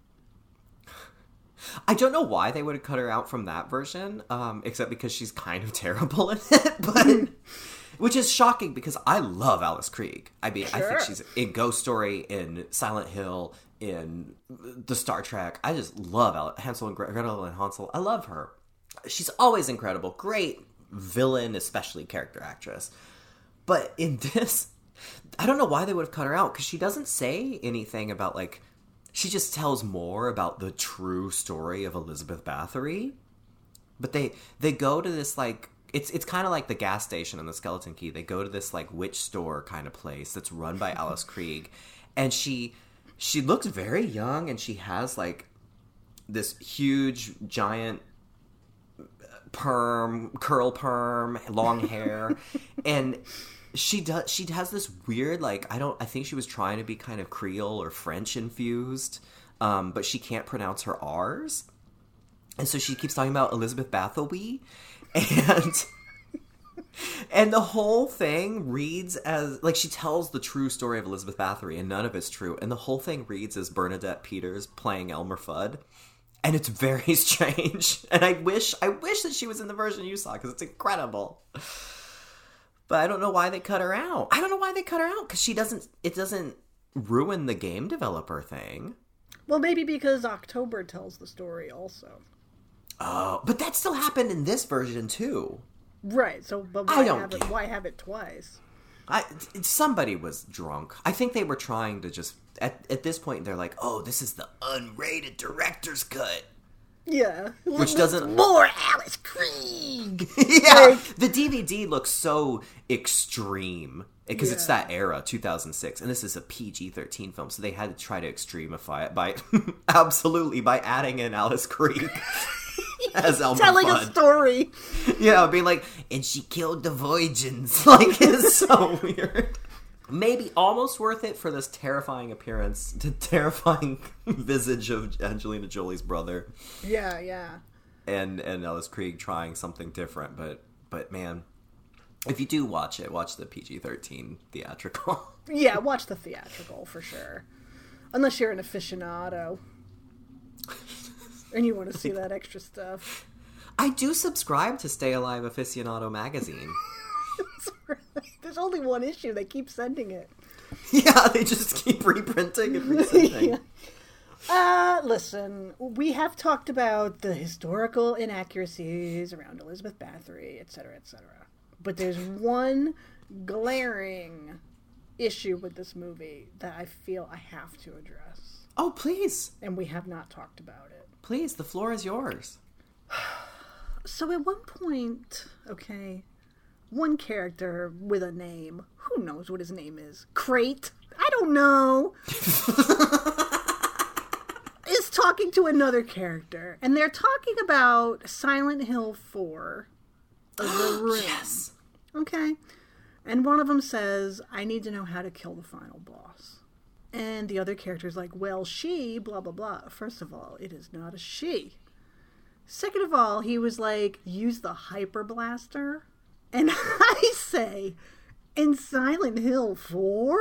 I don't know why they would have cut her out from that version, um, except because she's kind of terrible in it, but which is shocking because I love Alice Krige. I mean, I think she's in Ghost Story, in Silent Hill, in the Star Trek. I just love Al- Hansel and Gretel and Hansel. I love her. She's always incredible. Great villain, especially character actress. But in this, I don't know why they would have cut her out because she doesn't say anything about like. She just tells more about the true story of Elizabeth Bathory. But they they go to this like it's it's kind of like the gas station in the Skeleton Key. They go to this like witch store kind of place that's run by Alice Krige, and she she looks very young and she has like this huge giant uh, perm curl perm long hair and she does she has this weird like i don't i think she was trying to be kind of creole or french infused um, but she can't pronounce her r's and so she keeps talking about elizabeth bathory and and the whole thing reads as like she tells the true story of elizabeth bathory and none of it's true and the whole thing reads as bernadette peters playing elmer fudd and it's very strange. And I wish, I wish that she was in the version you saw because it's incredible. But I don't know why they cut her out. I don't know why they cut her out because she doesn't. It doesn't ruin the game developer thing. Well, maybe because October tells the story also. Oh, but that still happened in this version too. Right. So, but I why don't have it? Why have it twice? I somebody was drunk. I think they were trying to just at at this point they're like, oh, this is the unrated director's cut. Yeah. Which doesn't- more Alice Krige. yeah, the DVD looks so extreme because it's that era, 2006, and this is a PG-13 film, so they had to try to extremify it by absolutely by adding in Alice Krige as Elmer Telling a story. Yeah, being like, and she killed the Voyagins. Like, it's so weird. Maybe almost worth it for this terrifying appearance, the terrifying visage of Angelina Jolie's brother Yeah, yeah. and and Alice Krige trying something different. But but man, if you do watch it, watch the PG thirteen theatrical. Yeah, watch the theatrical for sure. Unless you're an aficionado. And you want to see that extra stuff. I do subscribe to Stay Alive Aficionado magazine. There's only one issue. They keep sending it. yeah, they just keep reprinting and resending. Uh, listen, we have talked about the historical inaccuracies around Elizabeth Bathory, etc., etc. But there's one glaring issue with this movie that I feel I have to address, Oh please, and we have not talked about it. please, the floor is yours. So at one point, okay, one character with a name, who knows what his name is? Crate? I don't know. is talking to another character, and they're talking about Silent Hill 4. The room. Yes. Okay. And one of them says, I need to know how to kill the final boss. And the other character's like, well, she, blah, blah, blah. First of all, it is not a she. Second of all, he was like, use the hyper blaster. And I say, in Silent Hill 4?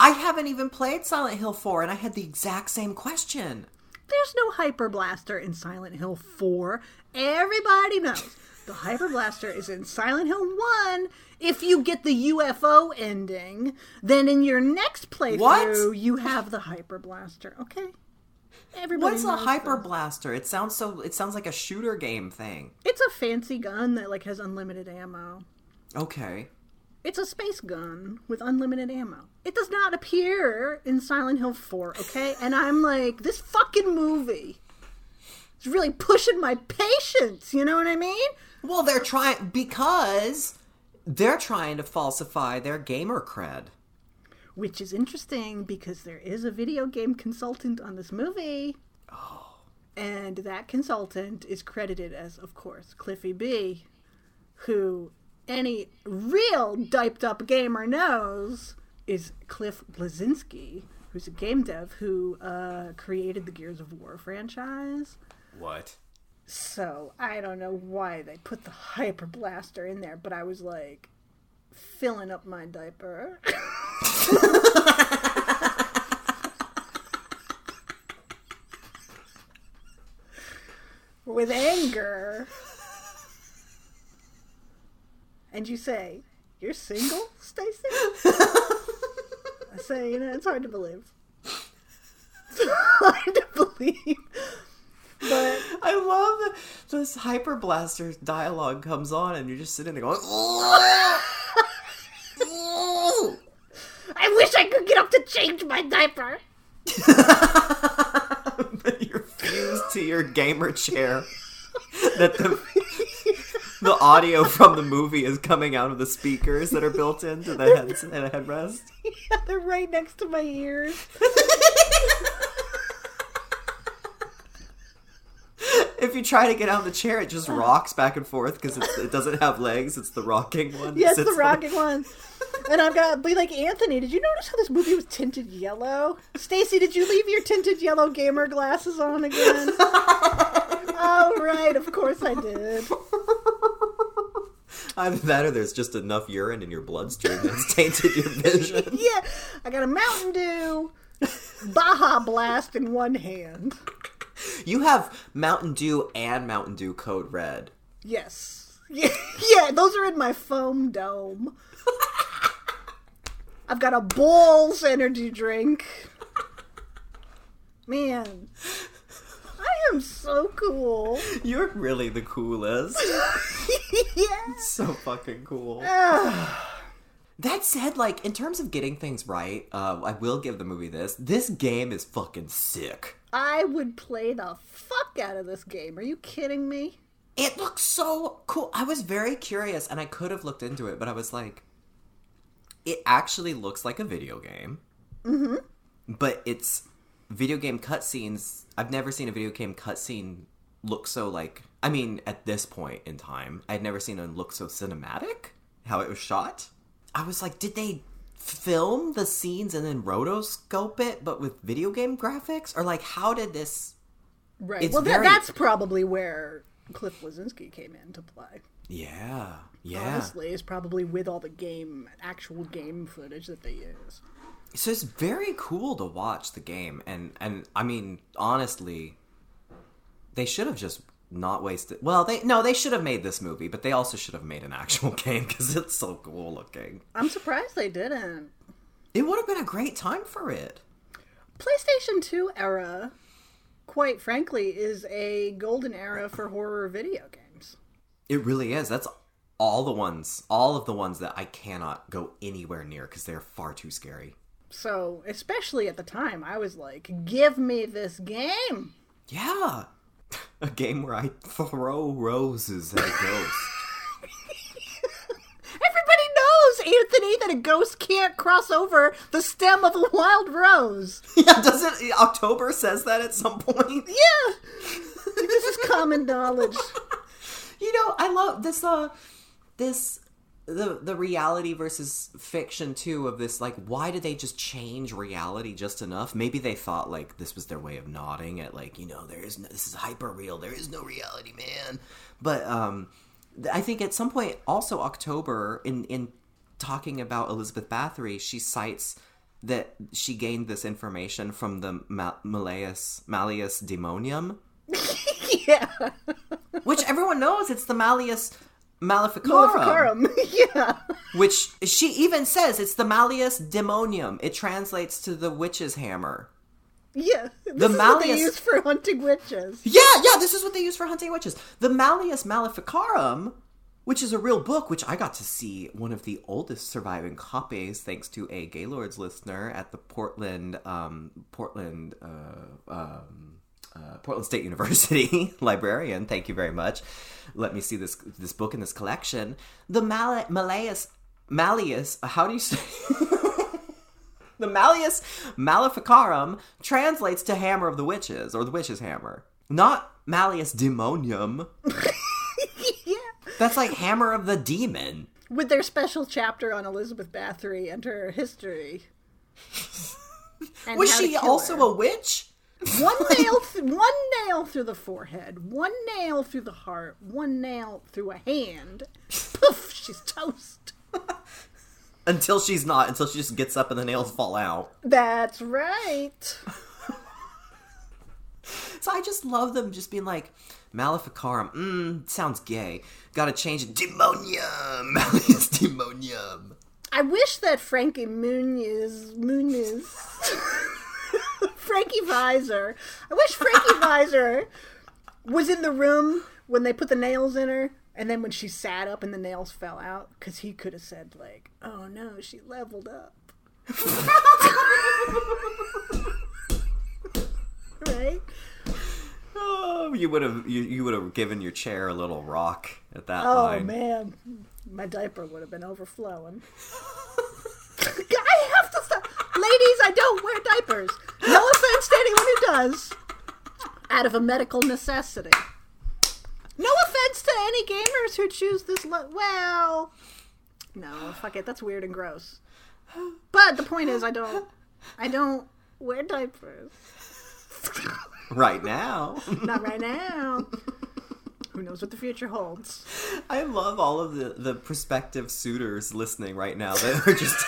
I haven't even played Silent Hill 4 and I had the exact same question. There's no hyper blaster in Silent Hill 4. Everybody knows. The hyper blaster is in Silent Hill 1. If you get the UFO ending, then in your next playthrough, What? you have the hyper blaster. Okay? Everybody What's a hyper this. blaster? It sounds so it sounds like a shooter game thing. It's a fancy gun that like has unlimited ammo. Okay. It's a space gun with unlimited ammo. It does not appear in Silent Hill 4, okay? And I'm like, this fucking movie is really pushing my patience, you know what I mean? Well, they're trying because they're trying to falsify their gamer cred. Which is interesting because there is a video game consultant on this movie. Oh. And that consultant is credited as, of course, Cliffy B, who any real diped up gamer knows is Cliff Bleszinski, who's a game dev who uh, created the Gears of War franchise. What? So I don't know why they put the Hyper Blaster in there, but I was like filling up my diaper. With anger. And you say, You're single, Stacie? I say, you know, it's hard to believe. Hard to believe. But I love that this Hyper Blaster dialogue comes on and you're just sitting there going, I could to change my diaper. but you're fused to your gamer chair. That the the audio from the movie is coming out of the speakers that are built into the head the headrest. Yeah, they're right next to my ears. If you try to get out of the chair, it just rocks back and forth because it doesn't have legs. It's the rocking one. Yes, the rocking one. And I've got, be like Anthony. Did you notice how this movie was tinted yellow? Stacie, did you leave your tinted yellow gamer glasses on again? oh right, of course I did. Either that or there's just enough urine in your bloodstream that's tainted your vision. Yeah, I got a Mountain Dew Baja Blast in one hand. You have Mountain Dew and Mountain Dew Code Red. Yes. Yeah, yeah, those are in my foam dome. I've got a Bawls energy drink. Man, I am so cool. You're really the coolest. yeah. so fucking cool. That said, like in terms of getting things right, uh, I will give the movie this. This game is fucking sick. I would play the fuck out of this game. Are you kidding me? It looks so cool. I was very curious, and I could have looked into it, but I was like, it actually looks like a video game. Mm-hmm. But it's video game cutscenes. I've never seen a video game cutscene look so like. I mean, at this point in time, I'd never seen it look so cinematic. How it was shot. I was like, did they film the scenes and then rotoscope it, but with video game graphics, or like, how did this? Right. It's well, very- that's probably where Cliff Bleszinski came into play. Yeah, yeah. Honestly, is probably with all the game, actual game footage that they use. So it's very cool to watch the game, and and I mean honestly, they should have just not wasted. Well, they no, they should have made this movie, but they also should have made an actual game because it's so cool looking. I'm surprised they didn't. It would have been a great time for it. PlayStation 2 era, quite frankly, is a golden era for horror video games. It really is. That's all the ones, all of the ones that I cannot go anywhere near because they're far too scary. So, especially at the time, I was like, give me this game. Yeah, a game where I throw roses at a ghost. Everybody knows, Anthony, that a ghost can't cross over the stem of a wild rose. yeah, doesn't October says that at some point? Yeah. this is common knowledge. You know, I love this uh this the the reality versus fiction too of this like why did they just change reality just enough? Maybe they thought like this was their way of nodding at like, you know, there is no this is hyper real. There is no reality, man. But um I think at some point also October in in talking about Elizabeth Bathory, she cites that she gained this information from the Ma- Malleus Malleus Demonium, yeah. which everyone knows it's the Malleus Maleficarum, Maleficarum. yeah. which she even says it's the Malleus Demonium. It translates to the witch's hammer. Yeah. This The is what they Malleus- use for hunting witches. Yeah, yeah, this is what they use for hunting witches. The Malleus Maleficarum, which is a real book, which I got to see one of the oldest surviving copies, thanks to a Gaylords listener at the Portland, um, Portland, uh, um, uh, Portland State University librarian. Thank you very much. Let me see this this book in this collection. The Mal- Malleus Malleus. How do you say? the Malleus Maleficarum translates to Hammer of the Witches, or the Witch's Hammer. Not Malleus Demonium. yeah. That's like Hammer of the Demon. With their special chapter on Elizabeth Bathory and her history. And Was she also her. a witch? One nail th- one nail through the forehead, one nail through the heart, one nail through a hand. Poof, she's toast. Until she's not, until she just gets up and the nails fall out. That's right. So I just love them just being like, Maleficarum, mmm, sounds gay. Gotta change it. Demonium! Malleus Demonium. I wish that Frankie Muniz Muniz Frankie Visor. I wish Frankie Visor was in the room when they put the nails in her, and then when she sat up and the nails fell out, because he could have said like, "Oh no, she leveled up." right? Oh, you would have you, you would have given your chair a little rock at that Oh line. man, my diaper would have been overflowing. I have to stop, ladies. I don't wear diapers. No offense to anyone who does, out of a medical necessity. No offense to any gamers who choose this. Lo- well, no, fuck it. That's weird and gross. But the point is, I don't. I don't wear diapers. Right now. Not right now. Who knows what the future holds? I love all of the, the prospective suitors listening right now that are just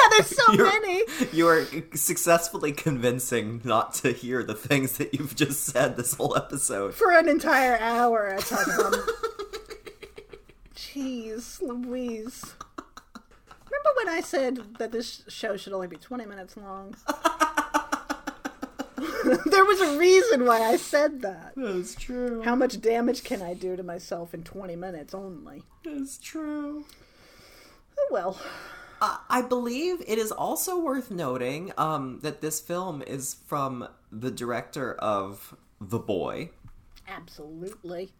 Yeah, there's so you're, many. you are successfully convincing not to hear the things that you've just said this whole episode. for an entire hour I talk about Jeez Louise. Remember when I said that this show should only be 20 minutes long? there was a reason why I said that. That's true. How much damage can I do to myself in 20 minutes only? That's true. Oh well. Uh, I believe it is also worth noting um, that this film is from the director of The Boy, Absolutely.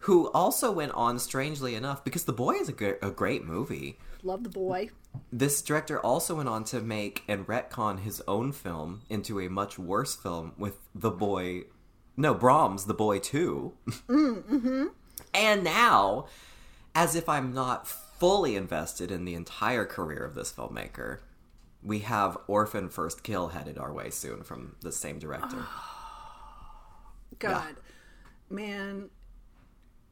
who also went on, strangely enough, because The Boy is a, gr- a great movie. Love the boy. This director also went on to make and retcon his own film into a much worse film with The Boy. No, Brahms, The Boy 2. mm-hmm. And now, as if I'm not fully invested in the entire career of this filmmaker, we have Orphan First Kill headed our way soon from the same director. God. Man,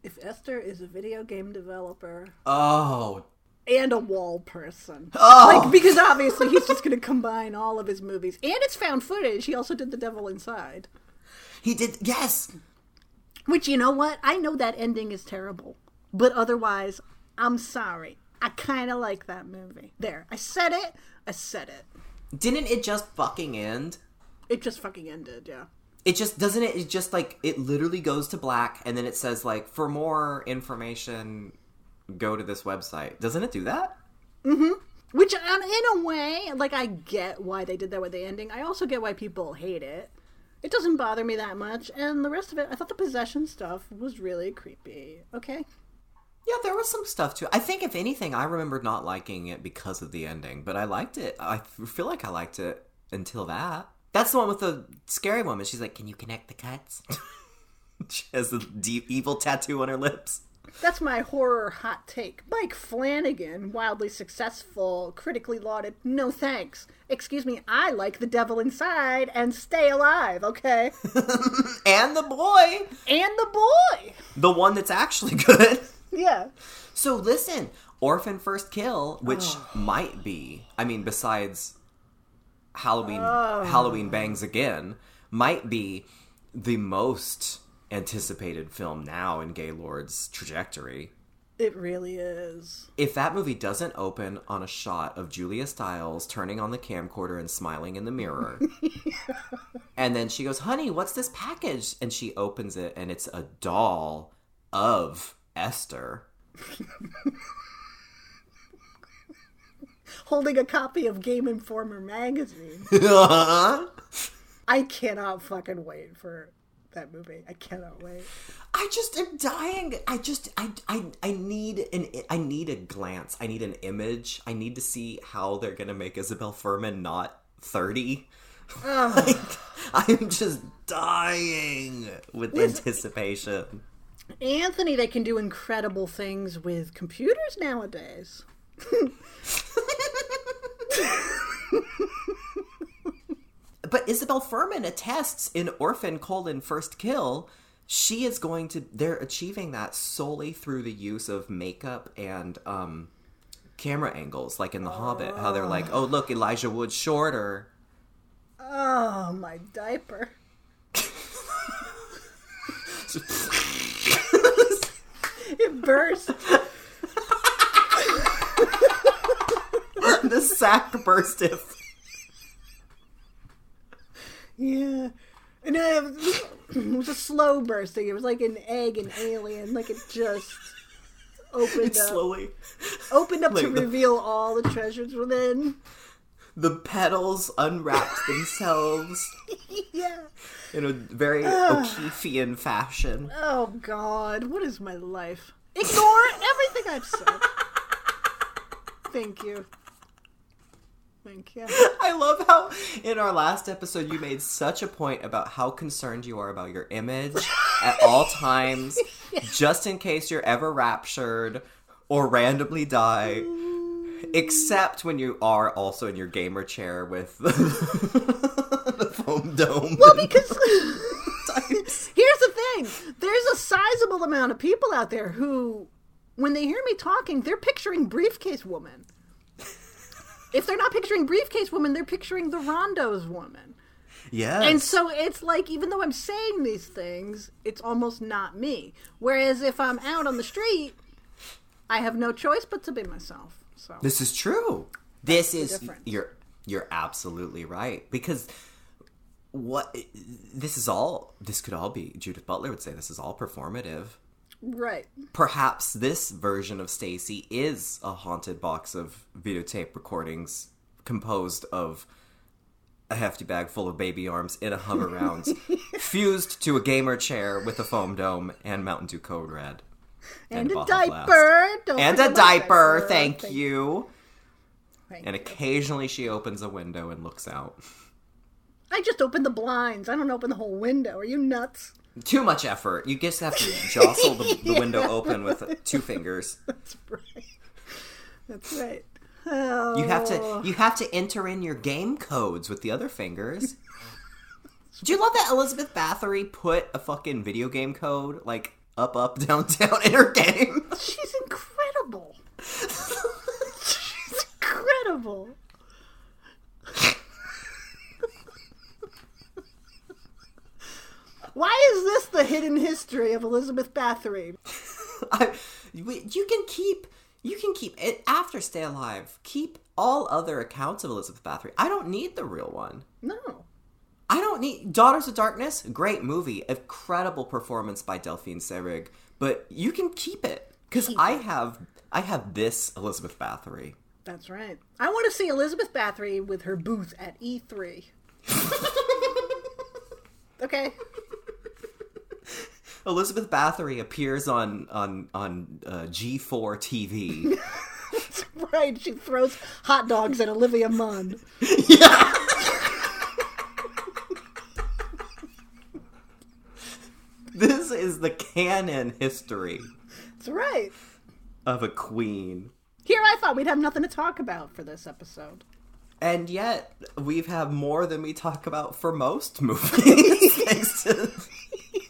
if Esther is a video game developer, Oh, and a wall person. Oh! Like because obviously he's just going to combine all of his movies, and it's found footage. He also did The Devil Inside, he did. Yes! which you know what? I know that ending is terrible, but otherwise, I'm sorry. I kind of like that movie. There, I said it. I said it. Didn't it just fucking end? It just fucking ended. Yeah. It just doesn't it, it just like it literally goes to black and then it says like for more information go to this website. Doesn't it do that? Mhm. Which, um, in a way, like I get why they did that with the ending. I also get why people hate it. It doesn't bother me that much, and the rest of it, I thought the possession stuff was really creepy. Okay. Yeah, there was some stuff too. I think if anything I remembered not liking it because of the ending, but I liked it. I feel like I liked it until that. That's the one with the scary woman. She's like, "Can you connect the cuts?" she has the deep evil tattoo on her lips. That's my horror hot take. Mike Flanagan, wildly successful, critically lauded. No thanks. Excuse me, I like The Devil Inside and Stay Alive, okay? And the boy, and the boy! the one that's actually good. Yeah. So listen, Orphan First Kill, which oh. might be, I mean, besides Halloween, oh. Halloween Bangs Again, might be the most anticipated film now in Gaylord's trajectory. It really is. If that movie doesn't open on a shot of Julia Stiles turning on the camcorder and smiling in the mirror, and then she goes, "Honey, what's this package?" and she opens it, and it's a doll of Esther. Holding a copy of Game Informer magazine. I cannot fucking wait for that movie. I cannot wait. I just am dying. I just I I I need an I need a glance. I need an image. I need to see how they're gonna make Isabelle Fuhrman not thirty. like, I'm just dying with anticipation. Anthony, they can do incredible things with computers nowadays. But Isabelle Fuhrman attests in Orphan colon First Kill, she is going to. They're achieving that solely through the use of makeup and um, camera angles, like in The Hobbit. How they're like, oh look, Elijah Wood's shorter. Oh, my diaper. it burst. the sack bursteth. Yeah. And it was a slow bursting. It was like an egg in Alien. Like it just opened It's up. slowly. Opened up to the- reveal all the treasures within. The petals unwrapped themselves Yeah. in a very O'Keefean fashion. Oh God, what is my life? Ignore everything I've said. Thank you. Thank you. I love how in our last episode you made such a point about how concerned you are about your image at all times, just in case you're ever raptured or randomly die. Except when you are also in your gamer chair with the, the foam dome. Well, because here's the thing: there's a sizable amount of people out there who, when they hear me talking, they're picturing briefcase woman. If they're not picturing briefcase woman, they're picturing the Rondo's woman. Yeah. And so it's like, even though I'm saying these things, it's almost not me. Whereas if I'm out on the street, I have no choice but to be myself. So This is true. This is you're you're absolutely right because what this is all this could all be Judith Butler would say this is all performative. right, Perhaps this version of Stacie is a haunted box of videotape recordings composed of a hefty bag full of baby arms in a hover round fused to a gamer chair with a foam dome and Mountain Dew Code Red. And, a Bottle diaper. And a my diaper, thank you. Thank And you. occasionally she opens a window and looks out. I just open the blinds. I don't open the whole window. Are you nuts? Too much effort. You just have to jostle the, the window open with two fingers. That's right. That's right. Oh, You have to oh. you have to enter in your game codes with the other fingers. Do you love that Elizabeth Bathory put a fucking video game code like up up down down in her game? She's incredible. She's incredible. Why is this the hidden history of Elizabeth Bathory? I, you can keep you can keep it after Stay Alive. Keep all other accounts of Elizabeth Bathory. I don't need the real one. No. I don't need Daughters of Darkness. Great movie, incredible performance by Delphine Seyrig. But you can keep it because I have I have this Elizabeth Bathory. That's right. I want to see Elizabeth Bathory with her booth at E3. okay. Elizabeth Bathory appears on on on uh, G4 TV. Right, she throws hot dogs at Olivia Munn. this is the canon history That's right. of a queen. Here I thought we'd have nothing to talk about for this episode. And yet, we've had more than we talk about for most movies, thanks to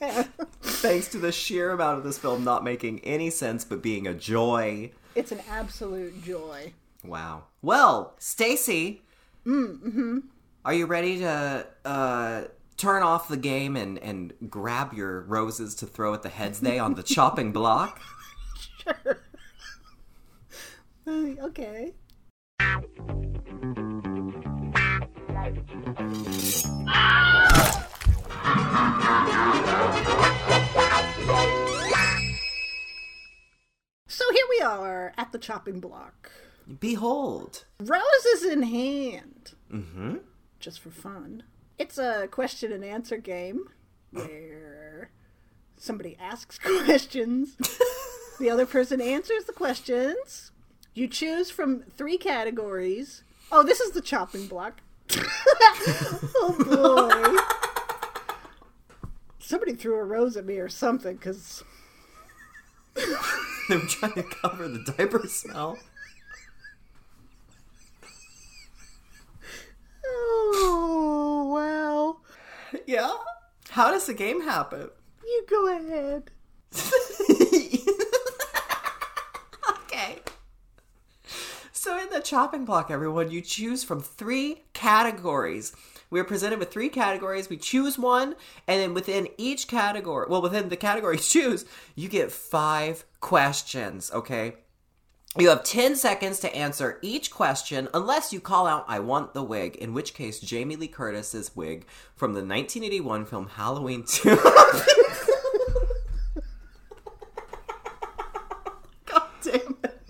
Yeah. thanks to the sheer amount of this film not making any sense but being a joy. It's an absolute joy. Wow. Well, Stacie, are you ready to uh, turn off the game and and grab your roses to throw at the heads they on the chopping block? Sure. Okay. So here we are at the chopping block. Behold. Roses in hand. Mm-hmm. Just for fun. It's a question and answer game where Somebody asks questions. the other person answers the questions. You choose from three categories. Oh, this is the chopping block. oh boy. Somebody threw a rose at me or something because I'm trying to cover the diaper smell. Oh, wow. Yeah? How does the game happen? You go ahead. okay. So in the chopping block, everyone, you choose from three categories. We're presented with three categories. We choose one, and then within each category, well, within the category you choose, you get five questions, okay? You have 10 seconds to answer each question unless you call out, I want the wig, in which case, Jamie Lee Curtis's wig from the 1981 film Halloween 2. God damn it.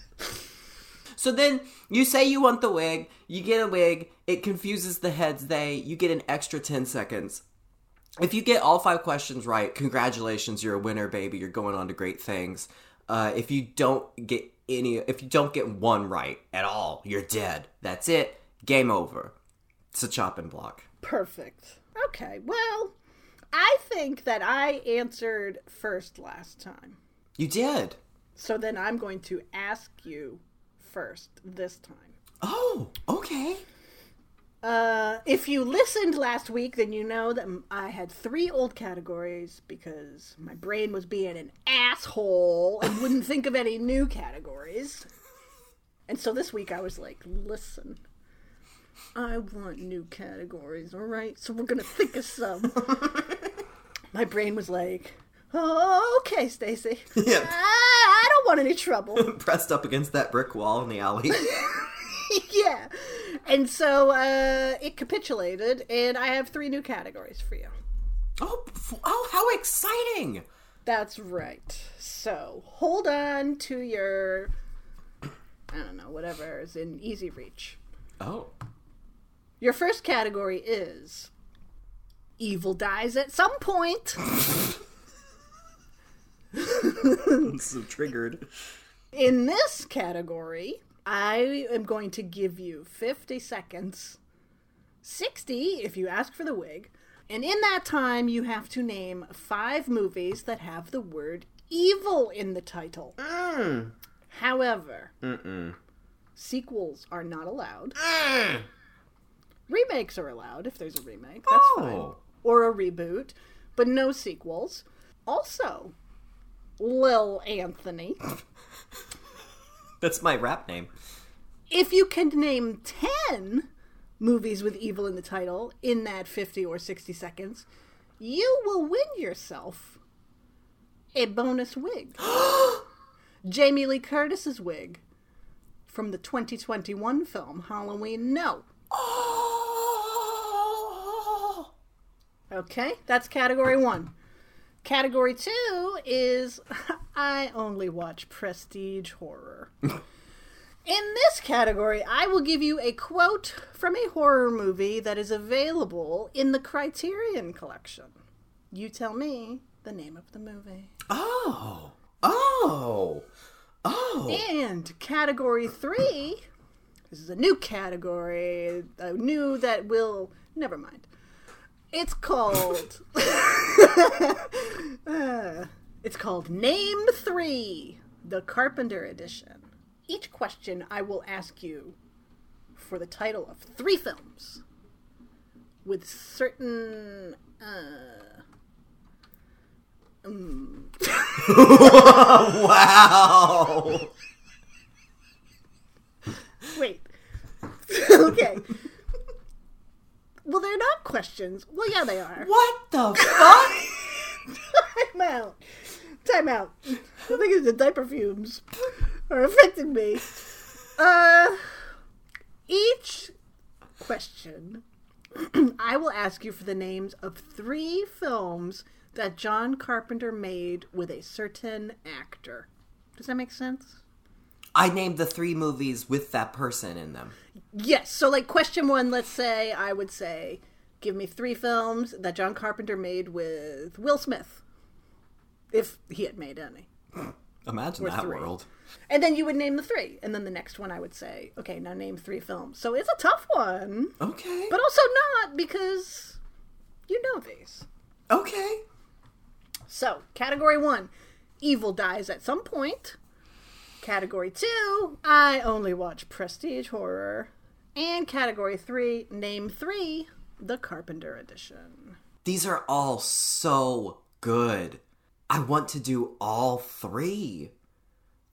So then you say you want the wig, you get a wig, it confuses the heads, they, you get an extra 10 seconds. If you get all five questions right, congratulations, you're a winner, baby. You're going on to great things. Uh, if you don't get any, if you don't get one right at all, you're dead. That's it. Game over. It's a chopping block. Perfect. Okay, well, I think that I answered first last time. You did. So then I'm going to ask you first this time. Oh, okay. Uh, if you listened last week, then you know that I had three old categories because my brain was being an asshole and wouldn't think of any new categories. And so this week I was like, listen, I want new categories, all right? So we're going to think of some. my brain was like, oh, okay, Stacie. Yeah. I, I don't want any trouble. Pressed up against that brick wall in the alley. And so uh, it capitulated, and I have three new categories for you. oh, oh, how exciting! That's right. So hold on to your, I don't know, whatever is in easy reach. Oh. Your first category is evil dies at some point. I'm so triggered. In this category, I am going to give you 50 seconds, 60 if you ask for the wig, and in that time, you have to name five movies that have the word evil in the title. Mm. However, Mm-mm. sequels are not allowed. Remakes are allowed if there's a remake. That's fine. Oh. Or a reboot, but no sequels. Also, Lil Anthony. That's my rap name. If you can name 10 movies with evil in the title in that 50 or 60 seconds, you will win yourself a bonus wig. Jamie Lee Curtis's wig from the 2021 film Halloween No. Oh. Okay, that's category one. Category two is I only watch prestige horror. In this category, I will give you a quote from a horror movie that is available in the Criterion collection. You tell me the name of the movie. Oh. Oh. Oh. And category three, this is a new category, a new that will, never mind. It's called, Uh, it's called Name Three, the Carpenter Edition. Each question I will ask you for the title of three films with certain, uh, Wow. Wait. okay. Well, they're not questions. Well, yeah, they are. What the fuck? Time out. Time out. I think it's the diaper fumes are affecting me. Uh, each question, I will ask you for the names of three films that John Carpenter made with a certain actor. Does that make sense? I named the three movies with that person in them. Yes. So, like, question one, let's say I would say, give me three films that John Carpenter made with Will Smith. if he had made any. Imagine that three. world. And then you would name the three, and then the next one I would say, okay, now name three films. So it's a tough one, Okay. but also not because you know these. okay. So, category one, evil dies at some point. Category two, I only watch prestige horror. And category three, name three, the Carpenter edition. These are all so good. I want to do all three.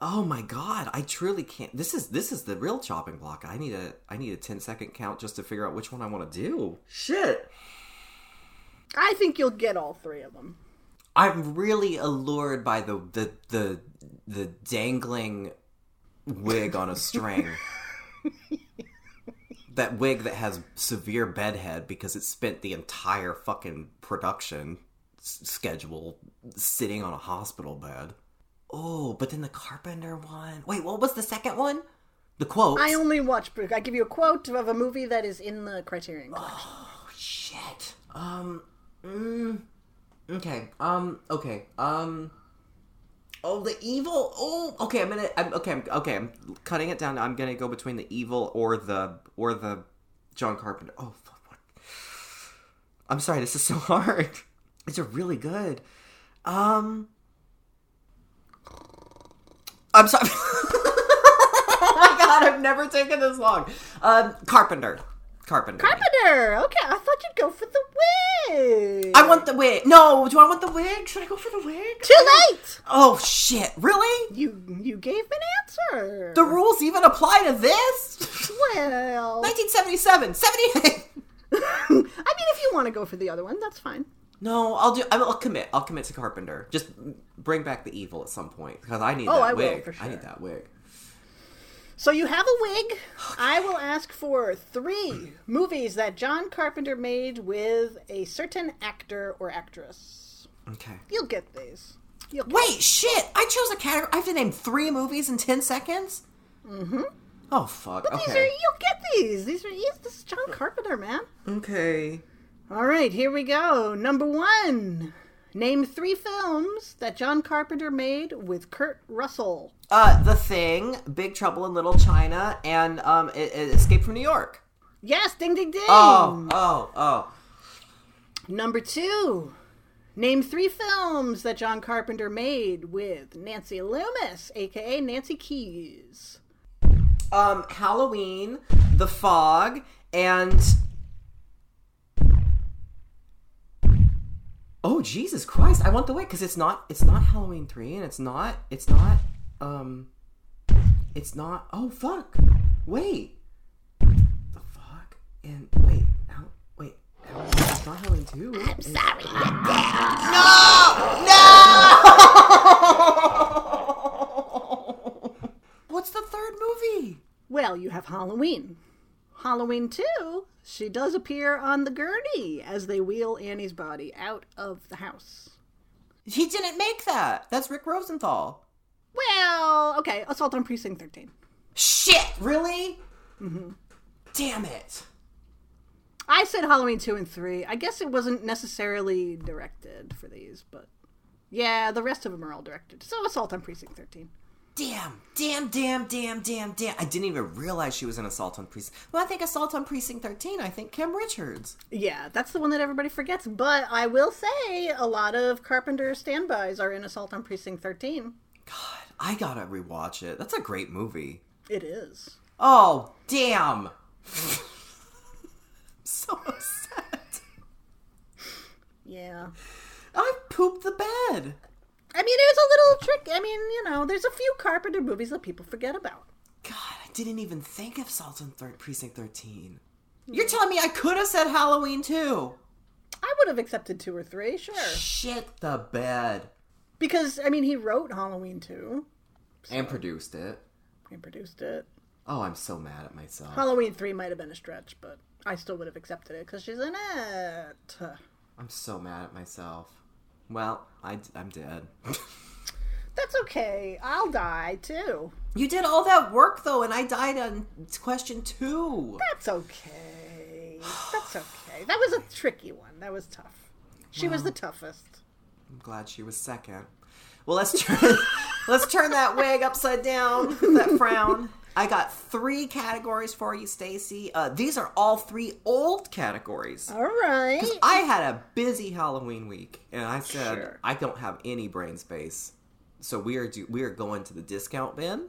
Oh my god, I truly can't. This is this is the real chopping block. I need a I need a 10 second count just to figure out which one I want to do. Shit. I think you'll get all three of them. I'm really allured by the the the the dangling wig on a string. that wig that has severe bedhead because it spent the entire fucking production schedule sitting on a hospital bed. Oh, but then the Carpenter one. Wait, what was the second one? The quote. I only watch. I give you a quote of a movie that is in the Criterion Collection. Shit. Um. Mm, okay. Um. Okay. Um. Oh, the evil. Oh, okay. I'm gonna. I'm okay. I'm okay. I'm cutting it down. I'm gonna go between the evil or the or the John Carpenter. Oh, fuck. I'm sorry. This is so hard. These are really good. Um. I'm sorry. oh my god! I've never taken this long. Um. Carpenter. Carpenter. Carpenter. Okay, I thought you'd go for the wig. I want the wig. No, do I want the wig? Should I go for the wig? Too late. Oh shit! Really? You you gave an answer. The rules even apply to this? well, 1977, 78. I mean, if you want to go for the other one, that's fine. No, I'll do. I'll commit. I'll commit to Carpenter. Just bring back the evil at some point because I need Oh, that I will, wig. for I need that wig. So you have a wig. I will ask for three movies that John Carpenter made with a certain actor or actress. Okay. You'll get these. You'll get Wait, shit! I chose a category. I have to name three movies in ten seconds. Mm-hmm. Oh fuck. These are okay. you'll get these. These are this is John Carpenter, man. Okay. All right, here we go. Number one. Name three films that John Carpenter made with Kurt Russell. Uh, The Thing, Big Trouble in Little China, and um, Escape from New York. Yes, ding ding ding. Oh, oh, oh. Number two. Name three films that John Carpenter made with Nancy Loomis, aka Nancy Kyes. um Halloween, The Fog, and Oh Jesus Christ! I want the wig because it's not it's not Halloween three and it's not it's not um it's not oh fuck. Wait. The fuck? And wait how wait. It's not Halloween two. I'm sorry. No! No! What's the third movie? Well, you have Halloween. Halloween 2, she does appear on the gurney as they wheel Annie's body out of the house. He didn't make that. That's Rick Rosenthal. Well, okay, Assault on Precinct 13. Shit, really? Mm-hmm. Damn it. I said Halloween 2 and 3. I guess it wasn't necessarily directed for these, but yeah, the rest of them are all directed. So Assault on Precinct 13. Damn, damn, damn, damn, damn, damn. I didn't even realize she was in Assault on Precinct. Well, I think Assault on Precinct 13, I think Kim Richards. Yeah, that's the one that everybody forgets, but I will say a lot of Carpenter standbys are in Assault on Precinct 13. God, I gotta rewatch it. That's a great movie. It is. Oh, damn. so upset. Yeah. I pooped the bed. I mean, it was a little trick. I mean, you know, there's a few Carpenter movies that people forget about. God, I didn't even think of Salt and Thir- Precinct 13. You're telling me I could have said Halloween too? I would have accepted two or three, sure. Shit the bed. Because, I mean, he wrote Halloween 2 And produced it. and produced it. Oh, I'm so mad at myself. Halloween 3 might have been a stretch, but I still would have accepted it because she's in it. I'm so mad at myself. Well, I, I'm dead. That's okay. I'll die too. you did all that work though, and I died on question two. That's okay. That's okay. That was a tricky one. That was tough. She was the toughest. I'm glad she was second. Well, let's turn let's turn that wig upside down. That frown. I got three categories for you, Stacie. Uh, these are all three old categories. All right. I had a busy Halloween week, and I said Sure. I don't have any brain space, so we are do, we are going to the discount bin.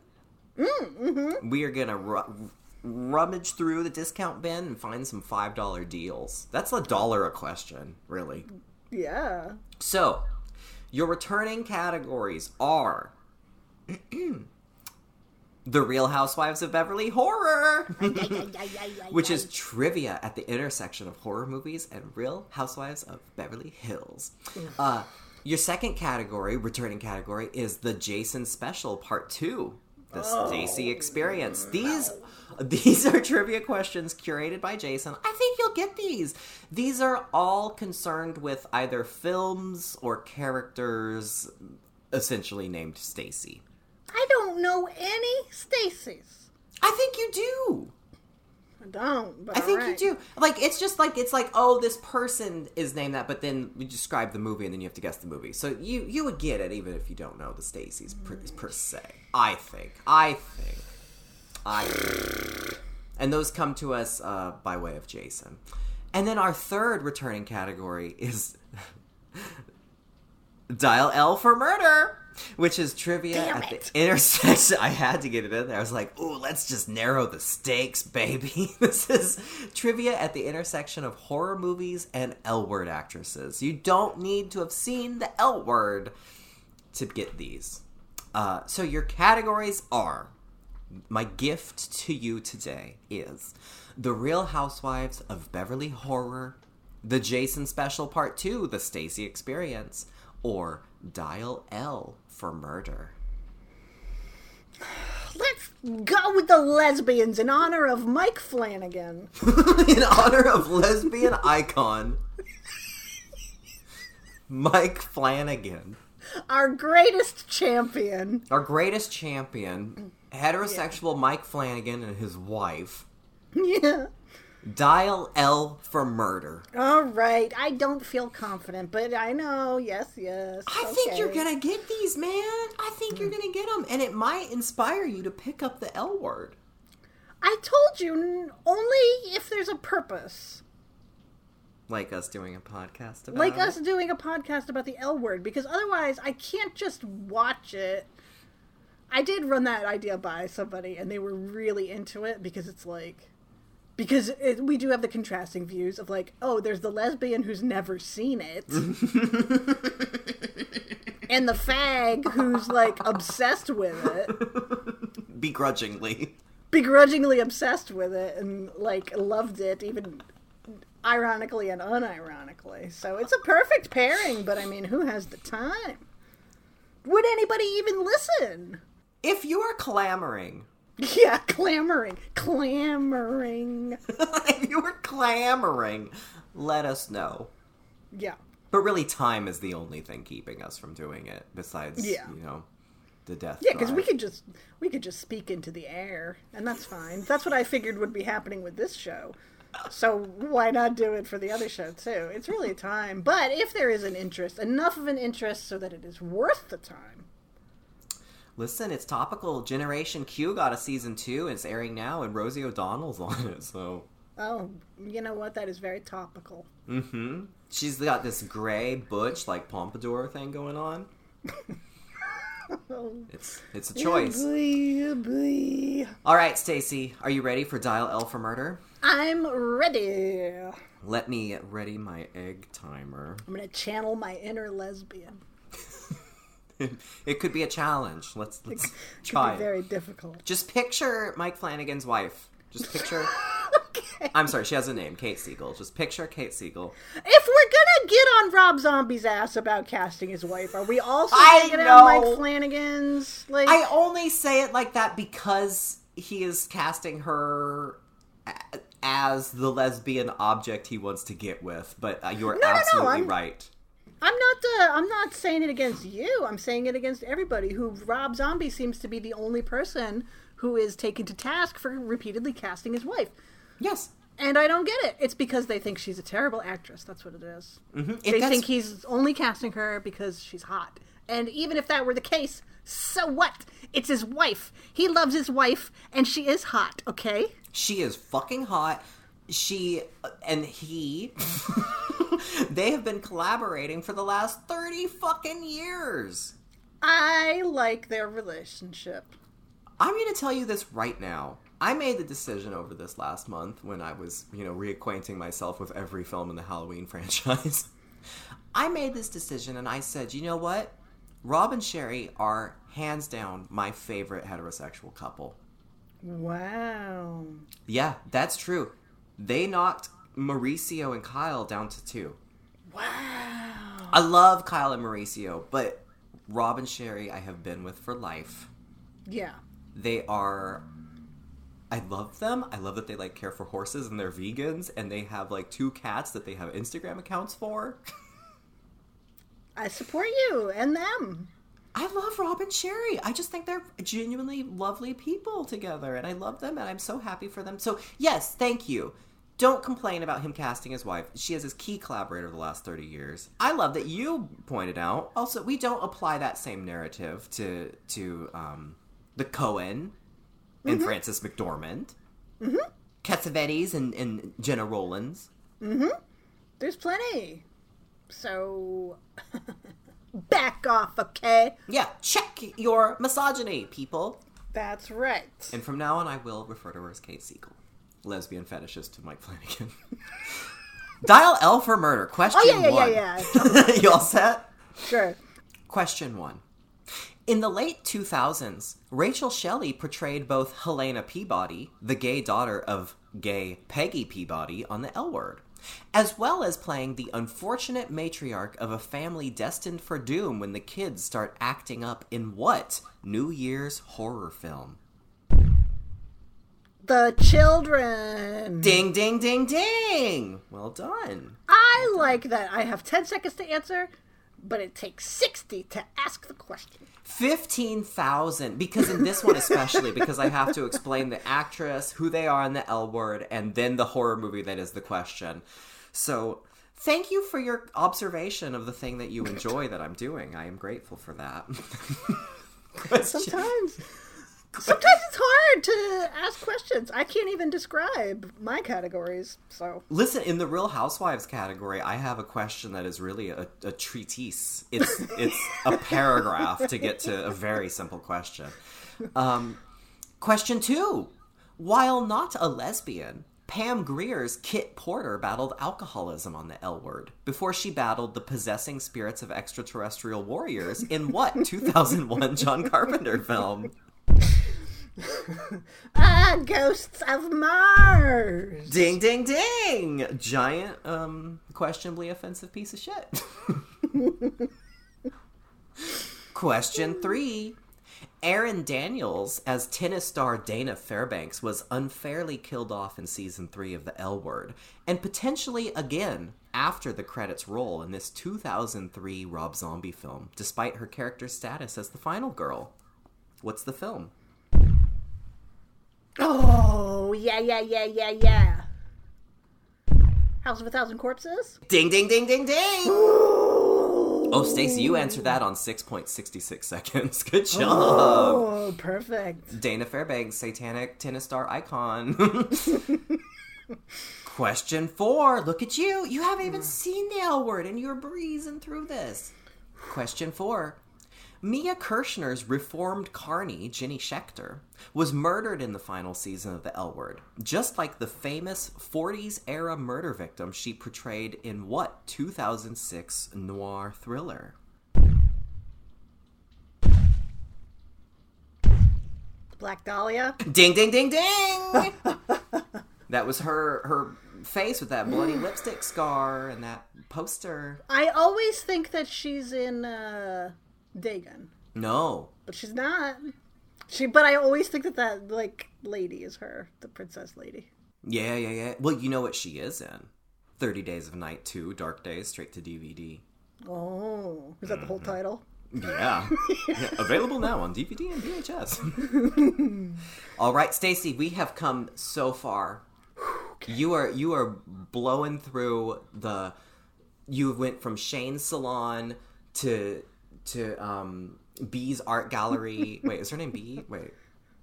Mm-hmm. We are gonna ru- rummage through the discount bin and find some five dollar deals. That's a dollar a question, really. Yeah. So, your returning categories are The Real Housewives of Beverly Horror, which is trivia at the intersection of horror movies and Real Housewives of Beverly Hills. Uh, your second category, returning category, is the Jason Special Part 2, the Stacy Experience. These these are trivia questions curated by Jason. I think you'll get these. These are all concerned with either films or characters essentially named Stacy. I don't know any Stacy's. I think you do. I don't. But I think alright. you do. Like it's just like it's like oh this person is named that, but then we describe the movie and then you have to guess the movie. So you you would get it even if you don't know the Stacys per, per se. I think. I think. I think. And those come to us uh, by way of Jason. And then our third returning category is Dial L for murder, which is trivia Damn at it. the intersection. I had to get it in there. I was like, "Ooh, let's just narrow the stakes, baby." this is trivia at the intersection of horror movies and L word actresses. You don't need to have seen the L word to get these. Uh, so your categories are my gift to you today is The Real Housewives of Beverly Horror, The Jason Special Part 2, The Stacy Experience, or Dial L for Murder. Let's go with the lesbians in honor of Mike Flanagan. In honor of lesbian icon Mike Flanagan, Our greatest champion. our greatest champion, heterosexual Mike Flanagan and his wife. Yeah. Dial L for murder. All right. I don't feel confident, but I know. Yes, yes. I think you're gonna get these, man. I think you're gonna get them, and it might inspire you to pick up the L word. I told you only if there's a purpose. Like us doing a podcast about Like it. us doing a podcast about the L word, because otherwise I can't just watch it. I did run that idea by somebody, and they were really into it because it's like. Because it, we do have the contrasting views of like, oh, there's the lesbian who's never seen it, and the fag who's like obsessed with it. begrudgingly. begrudgingly obsessed with it and like loved it even ironically and unironically so it's a perfect pairing but i mean who has the time would anybody even listen If you are clamoring, yeah clamoring clamoring if you are clamoring, let us know. yeah But really, time is the only thing keeping us from doing it. Besides, Yeah. you know, the death. yeah because we could just we could just speak into the air and that's fine that's what i figured would be happening with this show so why not do it for the other show too it's really time but if there is an interest enough of an interest so that it is worth the time Listen, it's topical. Generation Q got a season two. and It's airing now, and Rosie O'Donnell's on it. So, Oh, you know what? That is very topical. Mm hmm. she's got this gray butch like pompadour thing going on. It's it's a choice. All right, Stacie, are you ready for Dial L for Murder? I'm ready. Let me ready my egg timer. I'm gonna channel my inner lesbian. it could be a challenge. Let's let's Could try be it. very difficult. Just picture Mike Flanagan's wife. Just picture. okay. I'm sorry, she has a name, Kate Siegel. Just picture Kate Siegel. If we're gonna get on Rob Zombie's ass about casting his wife, are we also I gonna get on know. Mike Flanagan's? Like, I only say it like that because he is casting her as the lesbian object he wants to get with. But uh, you're No, no, no, absolutely I'm- right. I'm not. Uh, I'm not saying it against you. I'm saying it against everybody. Who Rob Zombie seems to be the only person who is taken to task for repeatedly casting his wife. Yes. And I don't get it. It's because they think she's a terrible actress. That's what it is. Mhm. It- They think he's only casting her because she's hot. And even if that were the case, so what? It's his wife. He loves his wife, and she is hot, okay? She is fucking hot. She and he they have been collaborating for the last 30 fucking years. I like their relationship. I'm going to tell you this right now. I made the decision over this last month when I was, you know, reacquainting myself with every film in the Halloween franchise. I made this decision and I said, you know what? Rob and Sheri are hands down my favorite heterosexual couple. Wow. Yeah, that's true. They knocked Mauricio and Kyle down to two. Wow. I love Kyle and Mauricio, but Rob and Sheri I have been with for life. Yeah. They are I love them. I love that they like care for horses and they're vegans and they have like two cats that they have Instagram accounts for. I support you and them. I love Rob and Sheri. I just think they're genuinely lovely people together and I love them and I'm so happy for them. So, yes, thank you. Don't complain about him casting his wife. She is his key collaborator the last 30 years. I love that you pointed out. Also, we don't apply that same narrative to to um, the Coen and Frances McDormand. Mm-hmm. Cassavetes and, and Gena Rowlands. There's plenty. So, back off, okay? Yeah, check your misogyny, people. That's right. And from now on, I will refer to her as Kate Siegel, lesbian fetishist to Mike Flanagan. Dial L for murder. Question Oh, yeah, yeah, one. yeah, yeah. you all set? Sure. Question one. In the late 2000s, Rachel Shelley portrayed both Helena Peabody, the gay daughter of gay Peggy Peabody, on the L Word, as well as playing the unfortunate matriarch of a family destined for doom when the kids start acting up in what New Year's horror film? The children. Ding, ding, ding, ding! Well done. I like that I have 10 seconds to answer, but it takes 60 to ask the question. 15,000 because in this one especially because I have to explain the actress, who they are in the L word and then the horror movie that is the question. So, thank you for your observation of the thing that you enjoy that I'm doing. I am grateful for that. Sometimes. Sometimes it's hard to ask questions. I can't even describe my categories, so. Listen, in the Real Housewives category, I have a question that is really a, a treatise. It's it's a paragraph to get to a very simple question. Um, question two: While not a lesbian, Pam Grier's Kit Porter battled alcoholism on the L Word before she battled the possessing spirits of extraterrestrial warriors in what 2001 John Carpenter film? Ah, ghosts of Mars! Ding, ding, ding! Giant, um, questionably offensive piece of shit. Question three. Erin Daniels, as tennis star Dana Fairbanks, was unfairly killed off in season three of The L Word, and potentially again after the credits roll in this 2003 Rob Zombie film, despite her character's status as the final girl. What's the film? Oh, yeah, yeah, yeah, yeah, yeah. House of a Thousand Corpses? Ding, ding, ding, ding, ding! Oh, Stacie, you answered that on 6.66 seconds. Good job. Oh, perfect. Dana Fairbanks, satanic tennis star icon. Question four. Look at you. You haven't even seen the L word and you're breezing through this. Question four. Mia Kirshner's reformed carney, Jenny Schechter, was murdered in the final season of The L Word, just like the famous 40s era murder victim she portrayed in what 2006 noir thriller? Black Dahlia? Ding ding ding ding. that was her her face with that bloody lipstick scar and that poster. I always think that she's in uh, Dagon, No. but she's not. She, but I always think that that like lady is her, the princess lady. Yeah, yeah, yeah. Well, you know what she is in. 30 Days of Night 2, Dark Days, straight to DVD. Oh, is that the whole mm-hmm. title? Yeah. Yeah, Available now on DVD and VHS. All right, Stacie, we have come so far. You are you are blowing through the you went from Shane's salon to to um, B's art gallery. Wait, is her name B? Wait.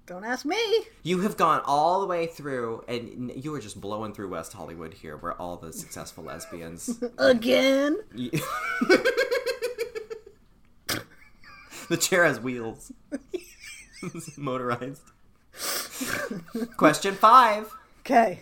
Don't ask me. You have gone all the way through, and you were just blowing through West Hollywood here, where all the successful lesbians. Again. the chair has wheels, motorized. Question five. Okay.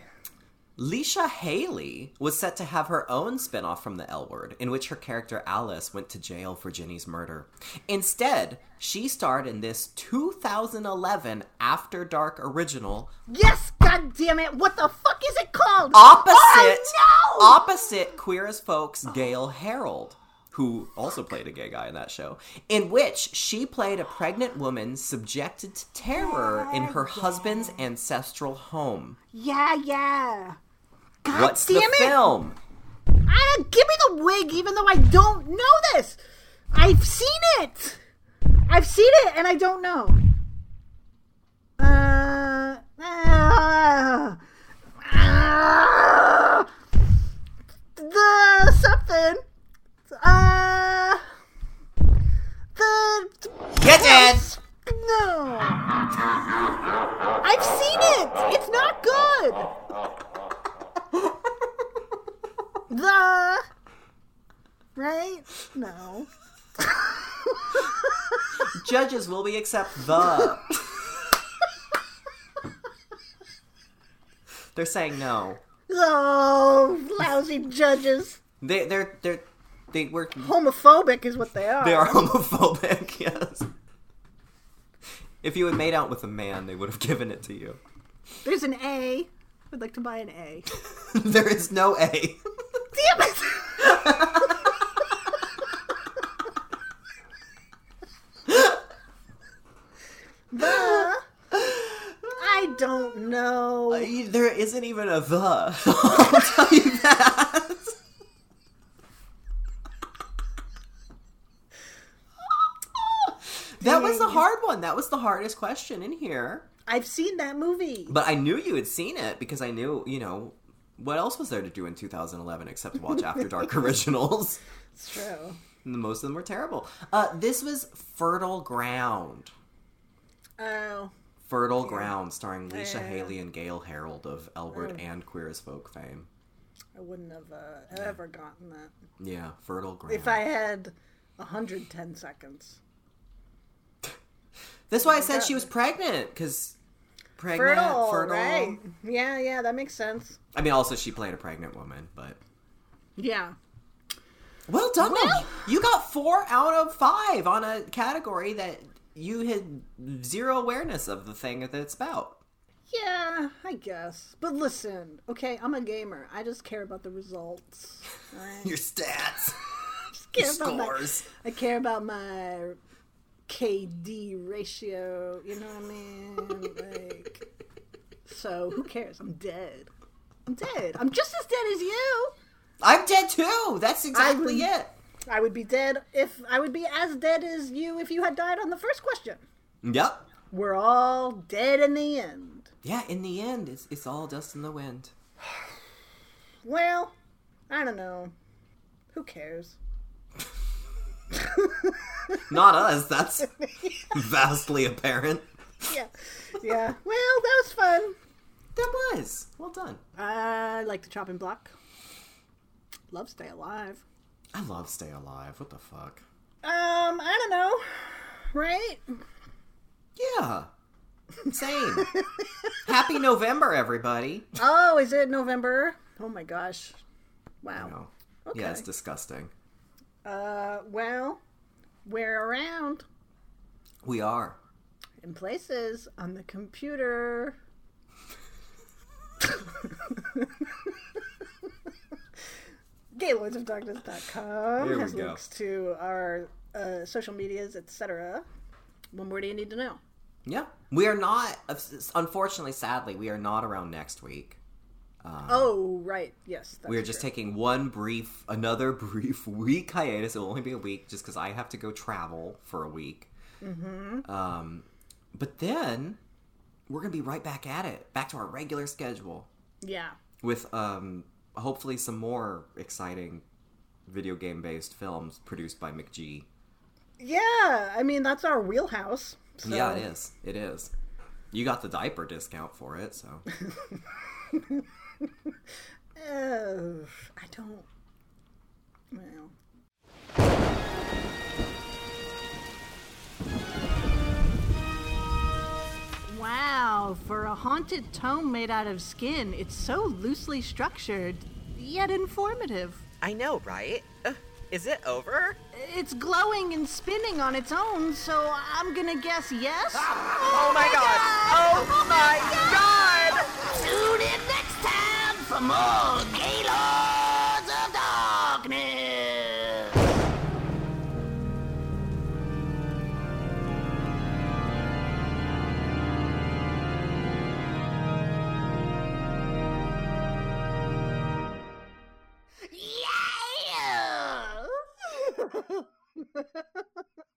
Leisha Haley was set to have her own spin-off from the L Word, in which her character Alice went to jail for Jenny's murder. Instead, she starred in this 2011 After Dark original Yes, god damn it. What the fuck is it called? opposite Oh, no! opposite Queer as Folk's Gail Harold, who also played a gay guy in that show, in which she played a pregnant woman subjected to terror in her husband's ancestral home. Yeah, yeah. God What's damn the it. film? I give me the wig, even though I don't know this. I've seen it. I've seen it, and I don't know. Uh, uh, uh, the something. Uh, the Get dead! no. I've seen it. It's not good. The right? No. Judges, will we accept the? They're saying no. Oh, lousy judges. They they're they're they were Homophobic is what they are. they are homophobic. Yes. If you had made out with a man, they would have given it to you. There's an A. I'd like to buy an A. there is no A. Damn it! the I don't know. There isn't even a the. I'll tell you. That was the hard one. That was the hardest question in here. I've seen that movie. But I knew you had seen it because I knew, you know, what else was there to do in 2011 except watch After Dark originals? It's true. And most of them were terrible. Uh, this was Fertile Ground. Oh, Fertile Ground, starring Leisha Yeah. Haley and Gail Harold of L Word and Queer as Folk fame. I wouldn't have uh, ever gotten that Yeah, Fertile Ground. if I had 110 seconds. That's why I said she was pregnant because pregnant, Fertile, fertile. right? Yeah, yeah, that makes sense. I mean, also she played a pregnant woman, but Yeah. well done. Well- you got four out of five on a category that you had zero awareness of the thing that it's about. Yeah, I guess. But listen, okay, I'm a gamer. I just care about the results. Alright? Your stats, care your my- scores. I care about my KD ratio, you know what I mean? like So who cares? I'm dead. I'm dead. I'm just as dead as you. I'm dead too. That's exactly would- it. I would be dead if I would be as dead as you if you had died on the first question. Yep. We're all dead in the end. Yeah. In the end, it's it's all dust in the wind. Well, I don't know. Who cares? Not us. That's vastly apparent. Yeah. Yeah. Well, that was fun. That was well done. I like the chopping block. Love Stay Alive. I love Stay Alive. What the fuck? Um, I don't know. Right? Yeah. Same. Happy November, everybody. Oh, is it November? Oh my gosh. Wow. Okay. Yeah, it's disgusting. Uh, well, we're around We are. in places on the computer. GaylordsOfDarkness.com Here we has go. links to our uh, social medias, etc. What more do you need to know? Yeah. We are not, unfortunately, sadly, we are not around next week. Oh, right. Yes. We are just true. taking one brief, another brief week hiatus. It will only be a week just because I have to go travel for a week. Mm-hmm. Um, but then we're going to be right back at it, back to our regular schedule Yeah. with um, hopefully some more exciting video game based films produced by McGee. Yeah, I mean that's our wheelhouse. So. Yeah, it is. It is. You got the diaper discount for it, so. Uh, I don't. Well. Wow, for a haunted tome made out of skin, it's so loosely structured, yet informative. I know, right? Uh, is it over? It's glowing and spinning on its own, so I'm gonna guess yes. Oh my god! Oh my god! Tune in next time for more Gaylords of Darkness. Yeah!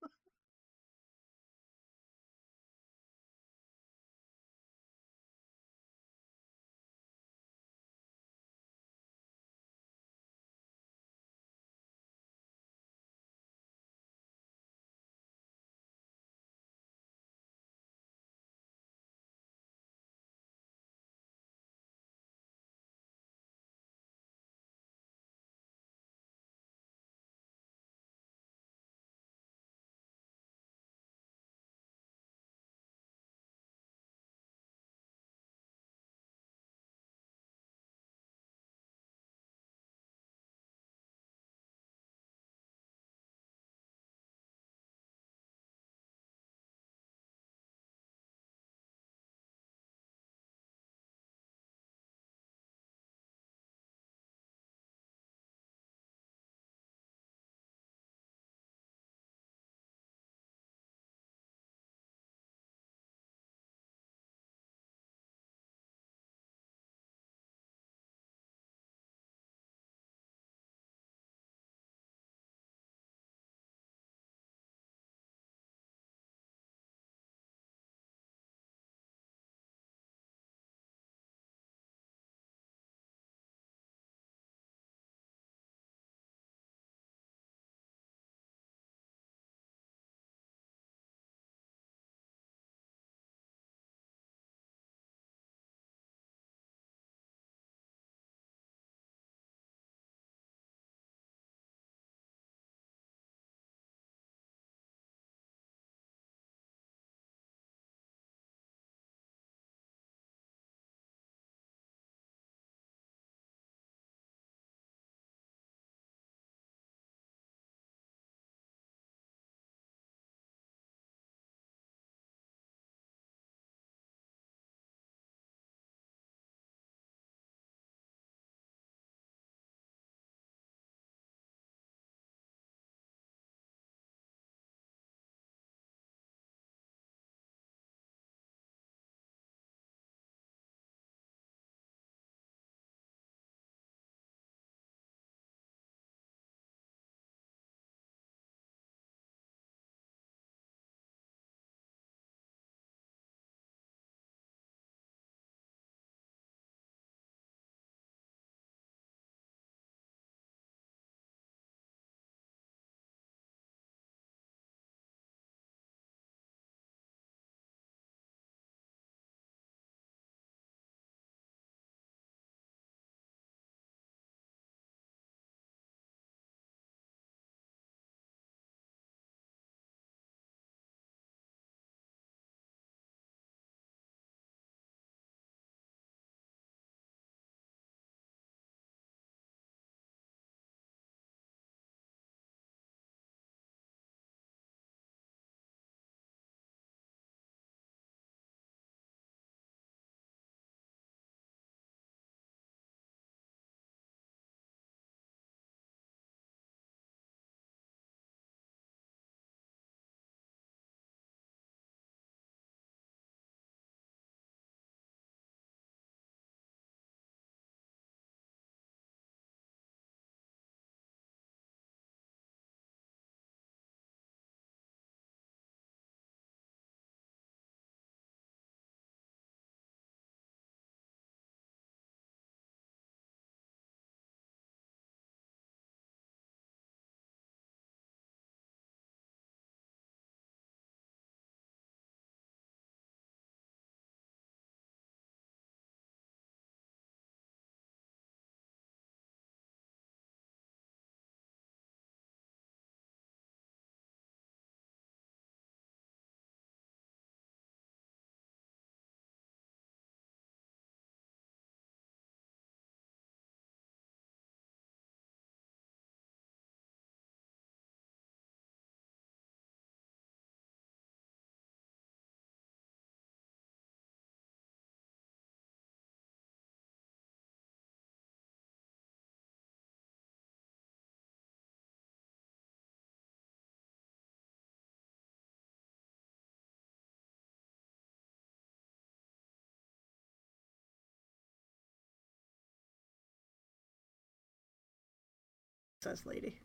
says lady.